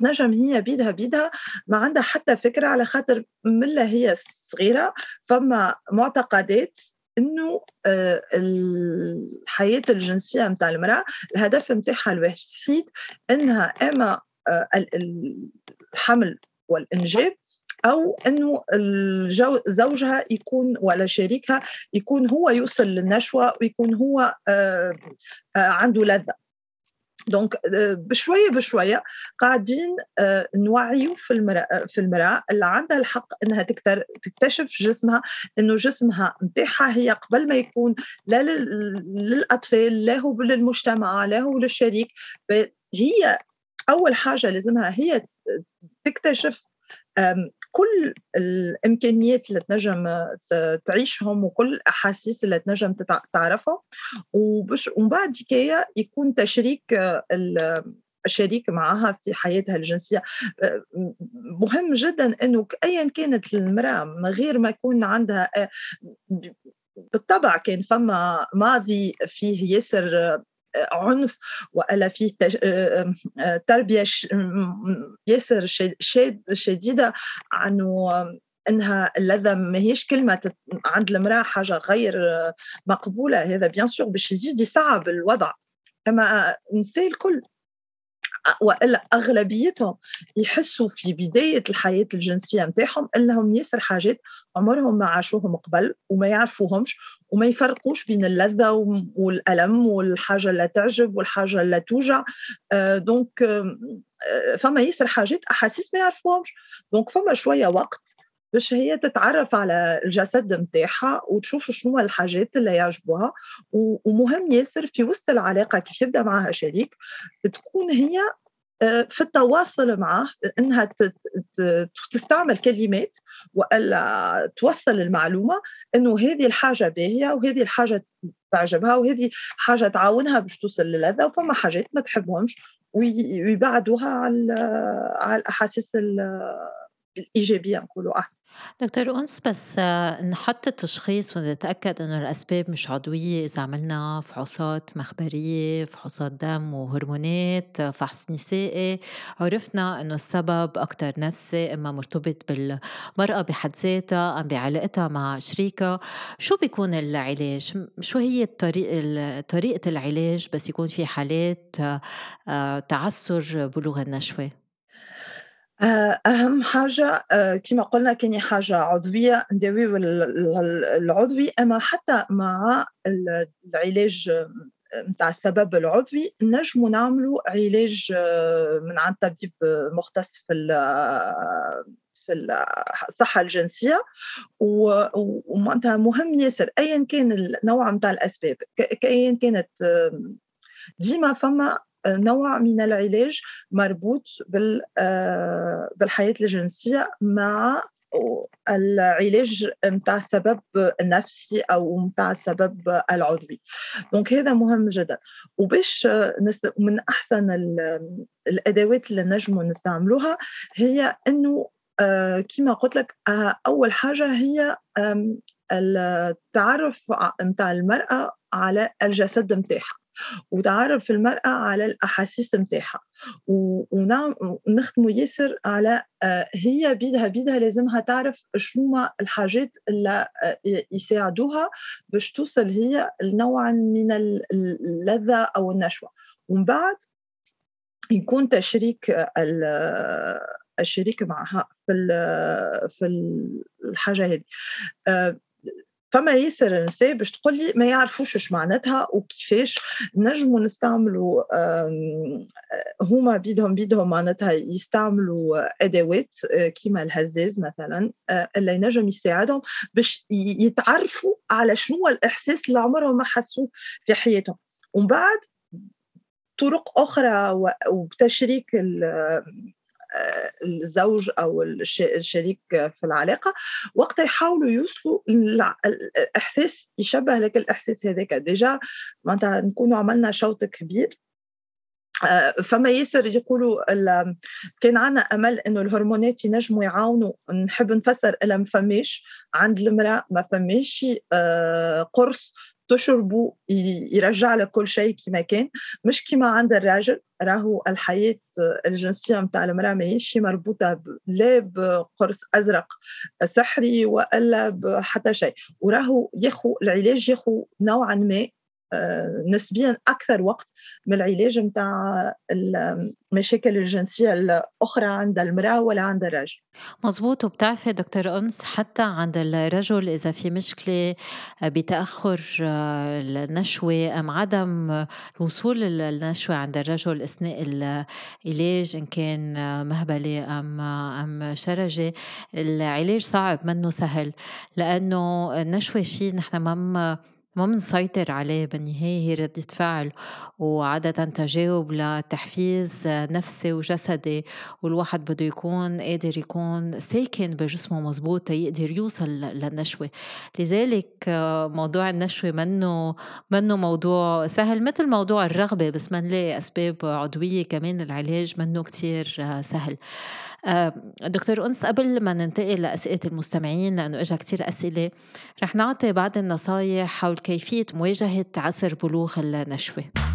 تنجم هي بيدها بيدها ما عندها حتى فكرة على خاطر من هي صغيرة فما معتقدات إنه آه، الحياة الجنسية متاع المرأة الهدف نتاعها الوحيد إنها إما آه، الحمل والإنجاب أو إنه زوجها يكون ولا شريكها يكون هو يوصل للنشوة ويكون هو آه، عنده لذة. دونك euh, بشوية بشوية قاعدين آه، نوعيوا في المراه في المرأة اللي عندها الحق إنها تكتر تكتشف جسمها إنه جسمها نتاعها هي قبل ما يكون لا للأطفال لا هو للمجتمع لا هو للشريك هي أول حاجة لازمها هي تكتشف كل الإمكانيات اللي تنجم تعيشهم وكل الأحاسيس اللي تنجم تعرفها ومن بعد يكون تشريك الشريك معها في حياتها الجنسية. مهم جدا إنه ايا كانت المرأة من غير ما يكون عندها بالطبع كان فما ماضي فيه ياسر عنف وألا فيه تربية ياسر شديدة عنه إنها اللذه ماهيش كلمة عند المرأة حاجة غير مقبولة. هذا بيان سور باش يزيد يصعب الوضع. أما النساء الكل. وإلا أغلبيتهم يحسوا في بداية الحياة الجنسية نتاعهم إنهم ياسر حاجات عمرهم ما عاشوهم قبل وما يعرفوهمش وما يفرقوش بين اللذة والألم والحاجة اللي تعجب والحاجة اللي توجع. donc آه، آه، فما ياسر حاجات أحاسيس ما يعرفوهمش. donc فما شوية وقت باش هي تتعرف على الجسد نتاعها وتشوف شنو الحاجات اللي يعجبوها. ومهم ياسر في وسط العلاقة كيف يبدأ معها شريك تكون هي آه، في التواصل معه إنها تستعمل كلمات وألا توصل المعلومة إنه هذه الحاجة باهية وهذه الحاجة تعجبها وهذه حاجة تعاونها باش توصل للذة وفما حاجات ما تحبهمش ويبعدوها على على الأحاسيس الإيجابية نقولوا إحنا دكتور أنس بس نحط التشخيص ونتأكد إنه الأسباب مش عضوية إذا عملنا فحوصات مخبرية فحوصات دم وهرمونات فحص نسائي عرفنا إنه السبب أكتر نفسي إما مرتبط بالمرأة بحد ذاتها أم بعلاقتها مع شريكها شو بيكون العلاج؟ شو هي الطريقة طريقة العلاج بس يكون في حالات آه، تعثر بلوغ النشوة؟ آه، أهم حاجة آه، كما قلنا كاين حاجة عضوية نداويو العضوي. أما حتى مع العلاج نتاع السبب العضوي نجموا نعملوا علاج آه، من عند طبيب مختص في في الصحة الجنسية. ومعناتها مهم ياسر أيا كان النوع نتاع الأسباب أيا كانت ديما فما نوع من العلاج مربوط بالحياة الجنسية مع العلاج نتاع السبب النفسي أو نتاع السبب العضوي. دونك هذا مهم جدا. وباش من أحسن الأدوات اللي نجموا نستعملوها هي إنه كما قلت لك أول حاجة هي التعرف نتاع المرأة على الجسد نتاعها وتعرف المرأة على الأحاسيس متاعها ونخدموا ياسر على آه، هي بيدها بيدها لازمها تعرف شنو الحاجات اللي آه، يساعدوها باش توصل هي لنوع من اللذة أو النشوة. ومن بعد يكون تشريك الشريك معها في في الحاجة هذه. آه، فما ياسر نساء باش تقول لي ما يعرفوش إيش معناتها وكيفاش نجموا نستعملوا هما بيدهم بيدهم معناتها يستعملوا أدوات آه، كيما الهزاز مثلا آه، اللي ينجم يساعدهم باش يتعرفوا على شنو الإحساس اللي عمرهم ما حسوه في حياتهم. ومن بعد طرق أخرى وبتشريك الزوج أو الشريك في العلاقة وقت يحاولوا يوصلوا الإحساس يشبه لك الإحساس هذاك. ديجا معناتها نكونوا عملنا شوط كبير آه، فما ياسر يقولوا كان عنا أمل إنه الهرمونات ينجموا يعاونوا نحب نفسر الا ما فماش عند المرأة ما فماش آه، قرص تشربوا يرجع لك كل شيء كما كان. مش كما عند الراجل راهو الحياة الجنسية متاع المرأة ماهيش. مربوطة لا بقرص أزرق سحري وإلا بحتى شيء. وراهو ياخو العلاج ياخو نوعا ما نسبيا أكثر وقت من العلاج نتاع المشاكل الجنسية الأخرى عند المرأة ولا عند الرجل. مزبوط وبتعرفي دكتور أنس حتى عند الرجل إذا في مشكلة بتأخر النشوة أم عدم الوصول للنشوة عند الرجل أثناء العلاج إن كان مهبلة أم أم شرجة العلاج صعب منه سهل لأنه النشوة شيء نحن ما ما بنسيطر عليه بالنهاية هي ردة فعل وعادة تجاوب لتحفيز نفسي وجسدي والواحد بده يكون قادر يكون ساكن بجسمه مزبوط يقدر يوصل للنشوة. لذلك موضوع النشوة منه منه موضوع سهل مثل موضوع الرغبة بس ما نلاقي أسباب عضوية كمان العلاج منه كتير سهل. دكتور أنس قبل ما ننتقل لأسئلة المستمعين لأنه إجا كتير أسئلة رح نعطي بعض النصايح حول كيفية مواجهة عسر بلوغ النشوة.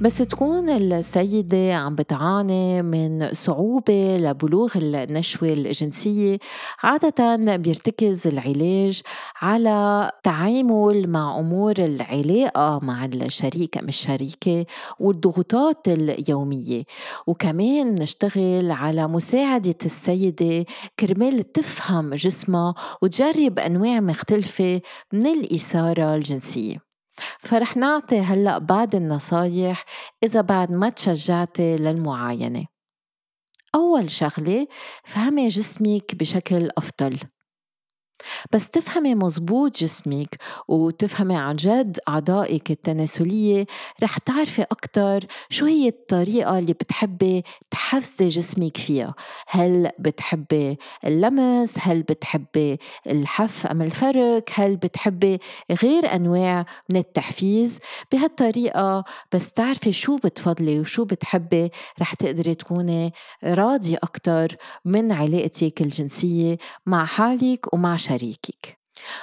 بس تكون السيدة عم بتعاني من صعوبة لبلوغ النشوة الجنسية عادة بيرتكز العلاج على تعامل مع أمور العلاقة مع الشريك أم الشريكة والضغوطات اليومية. وكمان نشتغل على مساعدة السيدة كرمال تفهم جسمها وتجرب أنواع مختلفة من الإثارة الجنسية. فرح نعطي هلأ بعض النصايح إذا بعد ما تشجعتي للمعاينة. أول شغلة فهمي جسمك بشكل أفضل. بس تفهمي مزبوط جسمك وتفهمي عن جد أعضائك التناسلية. رح تعرفي أكتر شو هي الطريقة اللي بتحبي تحفزي جسمك فيها. هل بتحبي اللمس؟ هل بتحبي الحف أم الفرك؟ هل بتحبي غير أنواع من التحفيز؟ بهالطريقة بس تعرفي شو بتفضلي وشو بتحبي رح تقدري تكوني راضية أكتر من علاقتك الجنسية مع حالك ومع شريكك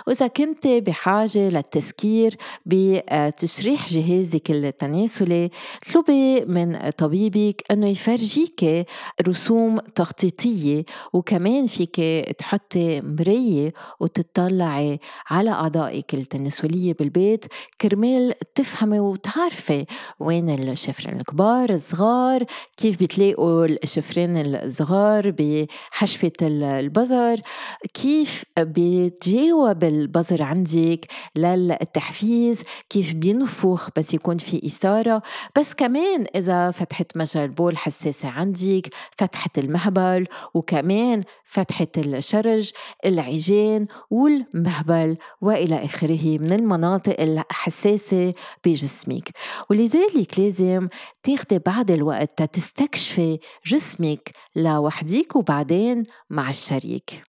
وإذا كنت بحاجة للتسكير بتشريح جهازك التناسلي اطلبي من طبيبك أنه يفرجيك رسوم تخطيطية وكمان فيك تحطي مراية وتطلعي على أعضائك التناسلية بالبيت. كرمال تفهمي وتعرفي وين الشفرين الكبار الصغار كيف بتلاقوا الشفرين الصغار بحشفة البزر كيف بتجاوب بالبزر عندك للتحفيز كيف بينفخ بس يكون في إثارة. بس كمان إذا فتحة مجرى البول حساسة عندك فتحة المهبل وكمان فتحة الشرج العجين والمهبل وإلى آخره من المناطق الحساسة بجسمك. ولذلك لازم تاخدي بعض الوقت تستكشفي جسمك لوحديك وبعدين مع الشريك.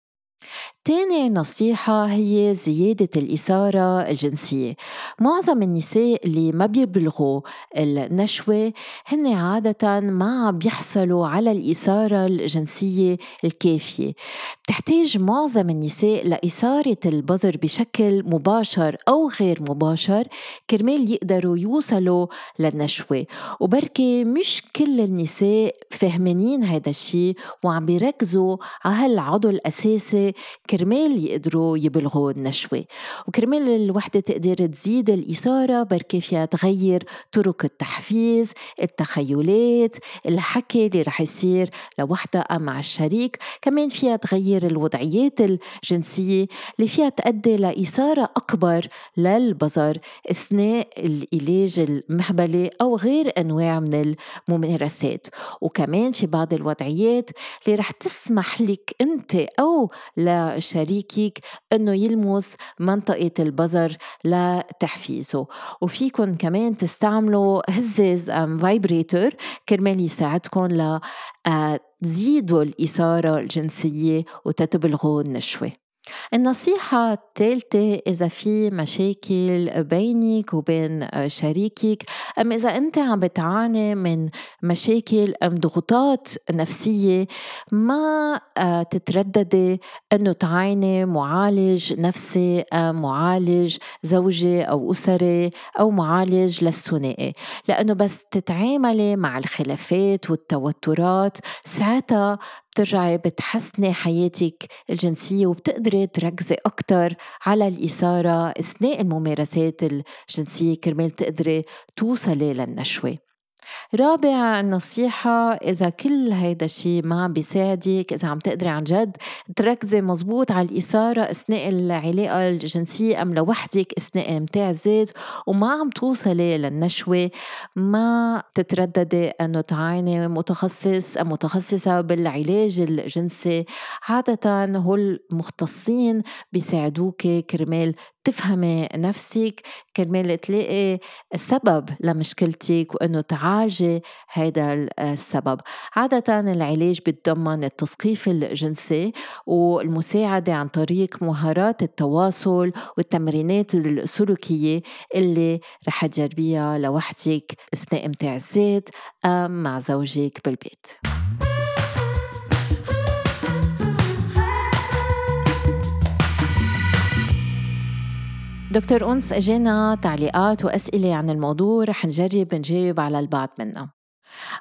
تاني نصيحة هي زيادة الإثارة الجنسية. معظم النساء اللي ما بيبلغوا النشوة هن عادة ما بيحصلوا على الإثارة الجنسية الكافية. بتحتاج معظم النساء لإثارة البظر بشكل مباشر أو غير مباشر كرمال يقدروا يوصلوا للنشوة. وبركي مش كل النساء فهمانين هذا الشيء وعم بيركزوا على هالعضو الأساسي كرمال يقدروا يبلغوا النشوة وكرمال الوحدة تقدر تزيد الإثارة بركي فيها تغير طرق التحفيز التخيلات الحكي اللي رح يصير لوحدة مع الشريك. كمان فيها تغير الوضعيات الجنسية اللي فيها تؤدي لإثارة أكبر للبظر أثناء العلاج المهبلي أو غير أنواع من الممارسات. وكمان في بعض الوضعيات اللي رح تسمح لك أنت أو لشريكك إنه يلمس منطقة البظر لتحفيزه وفيكن كمان تستعملوا هزاز أم فايبريتور كرمال يساعدكم ل آه، تزيدوا الإثارة الجنسية وتتبلغوا النشوة. النصيحة الثالثة إذا في مشاكل بينك وبين شريكك أم إذا أنت عم بتعاني من مشاكل أم ضغوطات نفسية ما آه، تترددي أنه تعيني معالج نفسي أم معالج زوجي أو أسري أو معالج للثنائي. لأنه بس تتعاملي مع الخلافات والتوترات ساعتها بترجعي بتحسني حياتك الجنسية وبتقدري تركزي أكتر على الإثارة أثناء الممارسات الجنسية كرمال تقدري توصلي للنشوة. رابع نصيحة إذا كل هيدا الشيء ما عم بيساعدك إذا عم تقدري عن جد تركزي مزبوط على الإثارة أثناء العلاقة الجنسية أم لوحدك أثناء إمتاع الذات وما عم توصلي للنشوة. ما تترددي أنه تعيني متخصص أم متخصصة بالعلاج الجنسي. عادة هول المختصين بيساعدوك كرمال تفهمي نفسك كرمال تلاقي السبب لمشكلتك وإنه تعالجي هذا السبب. عادة العلاج بيتضمن التثقيف الجنسي والمساعدة عن طريق مهارات التواصل والتمرينات السلوكية اللي رح تجربيها لوحدك أثناء امتاع أم مع زوجك بالبيت. دكتور أنس أجينا تعليقات وأسئلة عن الموضوع رح نجرب نجاوب على البعض منها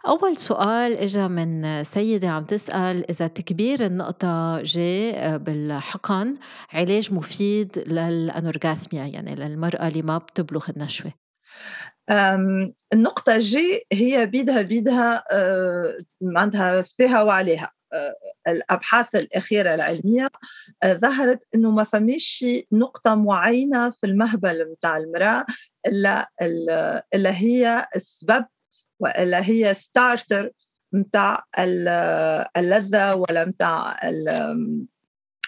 أول سؤال إجا من سيدة عم تسأل إذا تكبير النقطة جاء بالحقن علاج مفيد للأنورغاسميا يعني للمرأة اللي ما بتبلغ النشوة؟ النقطة جي هي بيدها بيدها آه، عندها فيها وعليها. آه، الأبحاث الأخيرة العلمية آه، ظهرت إنه ما فماش نقطة معينة في المهبل بتاع المرأة إلا إلا هي السبب وإلا هي starter متاع اللذة ولا متاع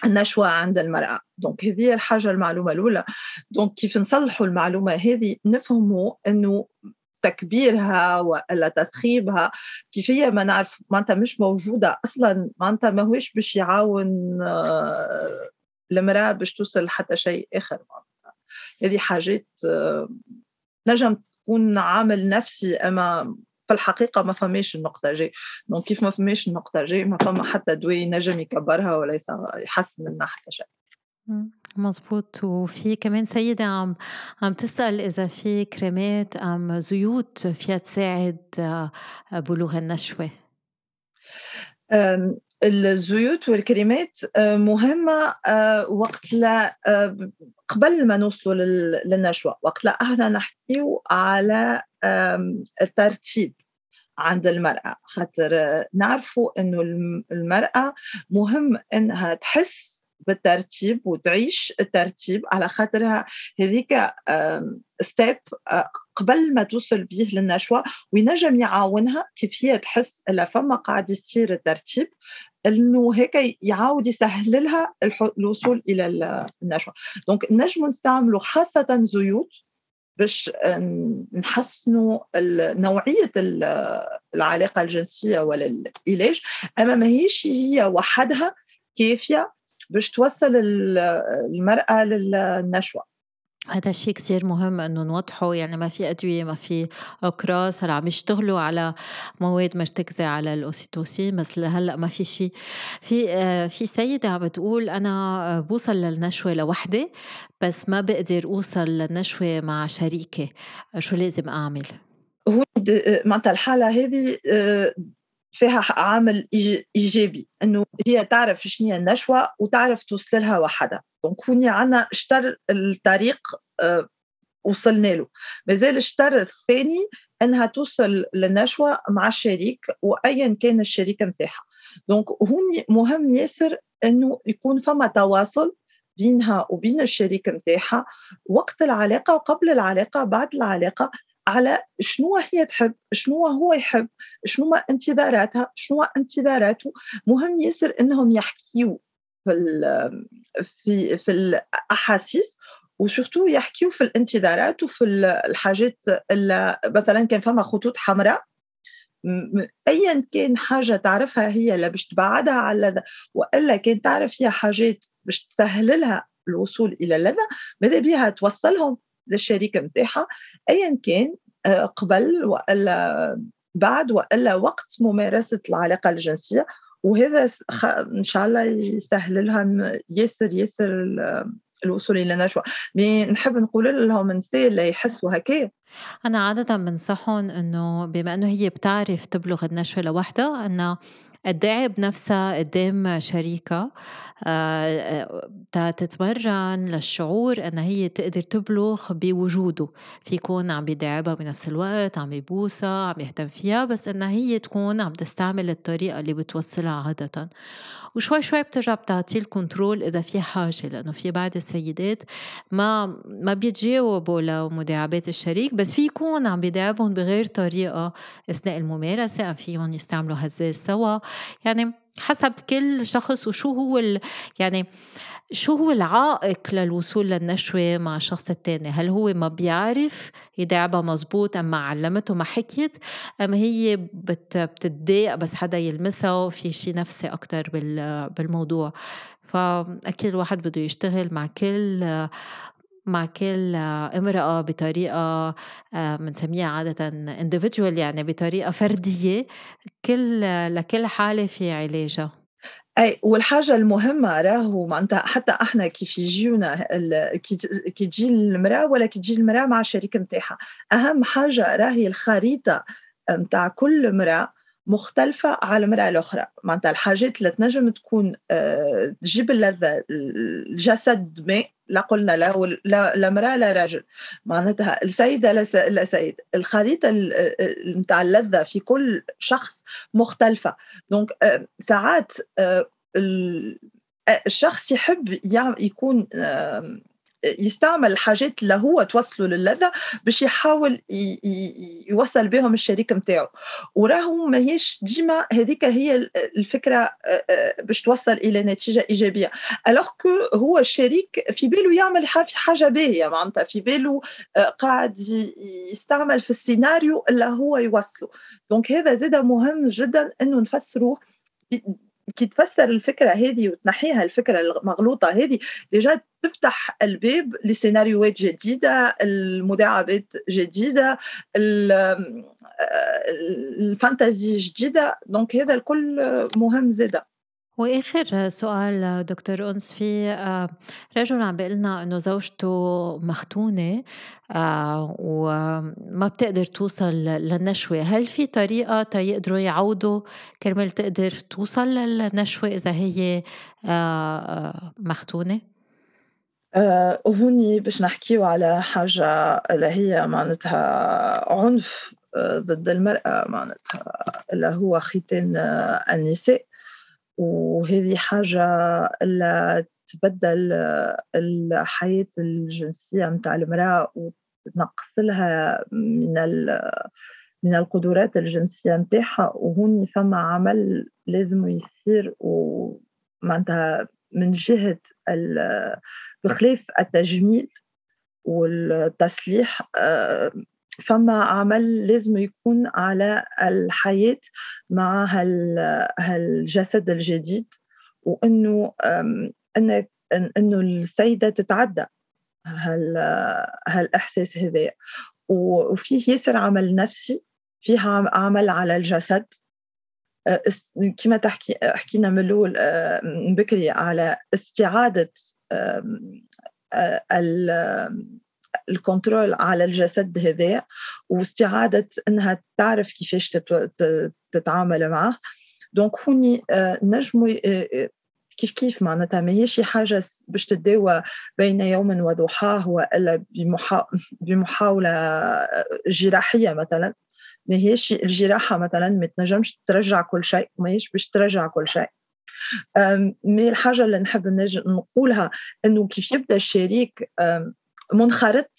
النشوة عند المرأة. donc هذه الحاجة المعلومة الأولى. donc كيف نصلحوا المعلومة هذه؟ نفهموا أنه تكبيرها ولا تثخينها كيف هي ما نعرف معناتها مش موجودة أصلا معناتها ما هوش باش يعاون آه، المرأة باش توصل حتى شيء معناتها هذه حاجات آه، نجم تكون عامل نفسي أما في الحقيقة ما فماش النقطة G donc كيف ما فماش النقطة G ما فما حتى دواء ينجم يكبرها ولا يحسن منها حتى شيء. مزبوط وفي كمان سيدة عم عم تسأل إذا في كريمات أم زيوت فيها تساعد آه، بلوغ النشوة. الزيوت والكريمات آه، مهمة آه، وقت لا قبل ما نوصلوا للنشوة وقت لا إحنا نحكيو على الترتيب عند المرأة خاطر نعرفوا إنه المرأة مهم إنها تحس بالترتيب وتعيش الترتيب على خاطرها هذيك ستيب قبل ما توصل به للنشوة وينجم يعاونها كيف هي تحس إلا فما قاعد يصير الترتيب إنه هيك يعاود يسهل لها الوصول إلى النشوة. دونك نجم نستعملوا خاصة زيوت باش نحسنوا نوعية العلاقة الجنسية ولا العلاج أما ماهيش هي وحدها كافية باش توصل المرأة للنشوة. هذا الشيء كتير مهم إنه نوضحه. يعني ما في أدوية ما في أقراص هلأ عم يشتغلوا على مواد مرتكزة على الأوسيتوسين. بس لهلأ ما في شيء. في آه، في سيدة عم بتقول أنا بوصل للنشوة لوحدي بس ما بقدر أوصل للنشوة مع شريكي شو لازم أعمل؟ هو معناتها الحالة هذه آه، فيها عامل إيجابي إنه هي تعرف شنو هي النشوة وتعرف توصل لها وحدها. دونك هوني عنا اشتر الطريق أه وصلنا له. مازال الشطر الثاني إنها توصل للنشوة مع الشريك وايا كان الشريك نتاعها دونك هوني مهم ياسر إنه يكون فما تواصل بينها وبين الشريك نتاعها وقت العلاقة وقبل العلاقة بعد العلاقة على شنو هي تحب شنو هو يحب شنو ما انتظاراتها شنو انتظاراته. مهم ياسر إنهم يحكيوا في في في الأحاسيس وسورتو يحكيوا في الانتظارات وفي الحاجات مثلا كان فما خطوط حمراء. ايا كان حاجة تعرفها هي اللي باش تبعدها على اللذة وإلا كان تعرف فيها حاجات باش تسهل لها الوصول إلى اللذة ماذا بها توصلهم للشريك نتاعها ايا كان آه، قبل وإلا بعد وإلا وقت ممارسة العلاقة الجنسية. وهذا إن شاء الله يسهل لها ياسر ياسر الوصول إلى مي نحب نقول لهم النساء اللي يحسوا هكايا أنا عادة بنصحهم إنه بما إنه هي بتعرف تبلغ النشوه لوحدها تداعب نفسها قدام شريكها آه، آه، تتمرن للشعور انها هي تقدر تبلغ بوجوده. في يكون عم بيداعبها بنفس الوقت عم يبوسها عم يهتم فيها بس انها هي تكون عم تستعمل الطريقة اللي بتوصلها عاده. وشوي شوي بترجع بتعطيه الكنترول إذا في حاجة لأنه في بعض السيدات ما ما بيتجاوبوا لمداعبات الشريك بس في يكون عم بيداعبهم بغير طريقة أثناء الممارسة فيهم يستعملوا هزاز سوا. يعني حسب كل شخص وشو هو يعني شو هو العائق للوصول للنشوة مع الشخص التاني؟ هل هو ما بيعرف يداعبها مزبوط أم ما علمته ما حكيت؟ أم هي بت بتتضايق بس حدا يلمسها في شي نفسي أكتر بالموضوع؟ فأكيد الواحد بده يشتغل مع كل مع كل امرأة بطريقة بنسميها آه، عادة individual يعني بطريقة فردية كل لكل حالة في علاجها. أي والحاجة المهمة راهو معناتها حتى إحنا كيف يجيونا كي تجي المرأة ولا كي تجي المرأة مع الشريك نتاعها أهم حاجة راهي الخريطة نتاع كل امراه مختلفة على المرأة الأخرى. معناتها الحاجات اللي تنجم تكون آه، تجيب اللذة الجسد ما لا قلنا لا لا مرأة لا راجل معناتها السيدة لا سيد. الخريطة نتاع اللذة في كل شخص مختلفة. دونك آه، ساعات آه، الشخص يحب يكون يستعمل الحاجات اللي هو توصله للذة باش يحاول يوصل بهم الشريك نتاعو وراهو ماهيش ديما هذيك هي الفكرة باش توصل إلى نتيجة إيجابية. alors que هو الشريك في باله يعمل حاجة باهية معناتها في باله قاعد يستعمل في السيناريو اللي هو يوصله. donc هذا زاد مهم جدا إنه نفسروه كي تفسر الفكرة هذه وتنحيها الفكرة المغلوطة هذه déjà تفتح الباب لسيناريوهات جديدة المداعبات جديدة ال fantaisies جديدة. donc هذا الكل مهم زاده. وآخر سؤال دكتور أنس في آه، رجل عم بيقول لنا إنه زوجته مختونة آه، وما بتقدر توصل للنشوة. هل في طريقة تيقدروا يعوضوا كرمال تقدر توصل للنشوة إذا هي آه، مختونة؟ هوني باش نحكيو على حاجة اللي هي معناتها عنف ضد المرأة معناتها اللي هو ختان النساء. وهذه حاجة اللي تبدل الحياة الجنسية متاع المرأة وتنقص لها من من القدرات الجنسية متاعها. وهون فما عمل لازم يصير ومعناتها من جهة بخلاف التجميل والتسليح آه، فما عمل لازم يكون على الحياة مع هالجسد الجديد وإنه انه إنه السيدة تتعدى هال هالإحساس هذا. وفيه ياسر عمل نفسي فيه عمل على الجسد. أه، كما تحكي حكينا من الأول أه، بكري على استعادة ال contrôle على الجسد هذا واستعادة أنها تعرف كيفاش تتعامل معه. donc هوني آه، نجموا آه، آه، كيف كيف معناتها؟ ما هي شي حاجة باش تداوى بين يوم وضحاه والا بمحاولة جراحية مثلا. ما هيش الجراحة مثلا ما تنجمش ترجع كل شيء ما هيش باش ترجع كل شيء. mais الحاجة اللي نحب نقولها أنه كيف يبدأ الشريك منخرط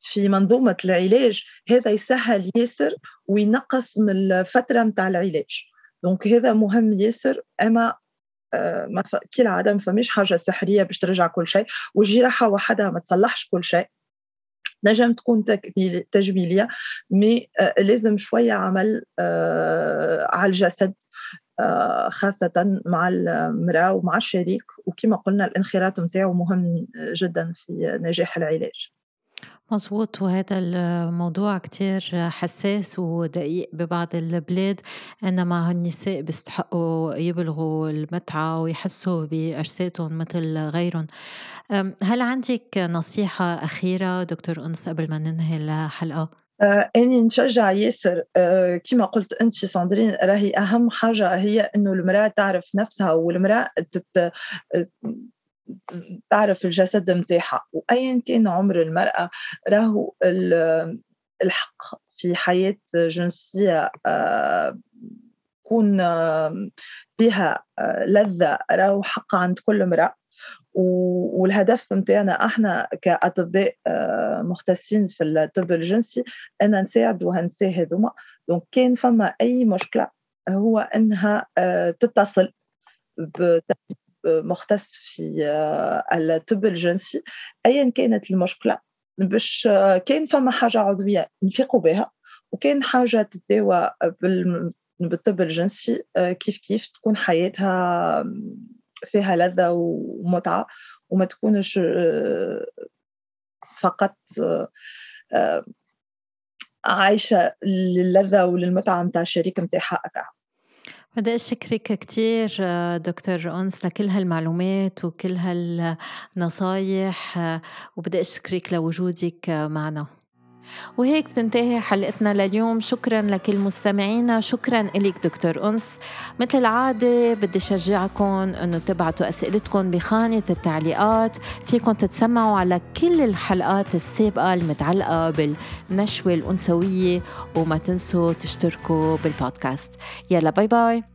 في منظومة العلاج. هذا يسهل ياسر وينقص من الفترة متاع العلاج. donc هذا مهم ياسر. أما آه، ما ف... كي العادة ما فماش حاجة سحرية باش ترجع كل شيء والجراحة وحدها ما تصلحش كل شيء. نجم تكون تجميلية mais آه، لازم شوية عمل آه، على الجسد. خاصة مع المرأة ومع الشريك وكما قلنا الانخراط متاعه مهم جدا في نجاح العلاج مظبوط وهذا الموضوع كتير حساس ودقيق ببعض البلاد إنما النساء بيستحقوا يبلغوا المتعة ويحسوا بأجسادهم مثل غيرهم هل عندك نصيحة أخيرة دكتور أنس قبل ما ننهي الحلقة؟ آه، أني نشجع ياسر آه، كما قلت أنت ساندرين راهي أهم حاجة هي إنه المرأة تعرف نفسها والمرأة. تعرف الجسد متاعها وايا كان عمر المرأة راهو الحق في حياة جنسية تكون آه، فيها لذة راهو حق عند كل امراه والهدف متاعنا إحنا كأطباء آه، مختصين في الطب الجنسي ان نساعدوا هالنساء هذوما. دونك كان فما أي مشكلة هو أنها آه، تتصل مختص في آه، الطب الجنسي. ايا كانت المشكلة باش كان فما حاجة عضوية نفيقوا بها وكان حاجة تتداوى بالطب الجنسي كيف كيف تكون حياتها فيها لذة ومتعة وما تكونش آه، فقط آه، عايشة للذة وللمتعة متاع الشريك متاعها أكا بدي أشكرك كتير آه، دكتور أنس لكل هالمعلومات وكل هالنصايح وبدي أشكرك لوجودك معنا. وهيك بتنتهي حلقتنا لليوم. شكرا لكل مستمعينا. شكرا لك دكتور أنس. مثل العادة بدي شجعكم أنه تبعتوا أسئلتكم بخانة التعليقات. فيكم تتسمعوا على كل الحلقات السابقة المتعلقة بالنشوة الأنثوية وما تنسوا تشتركوا بالبودكاست. يلا باي باي.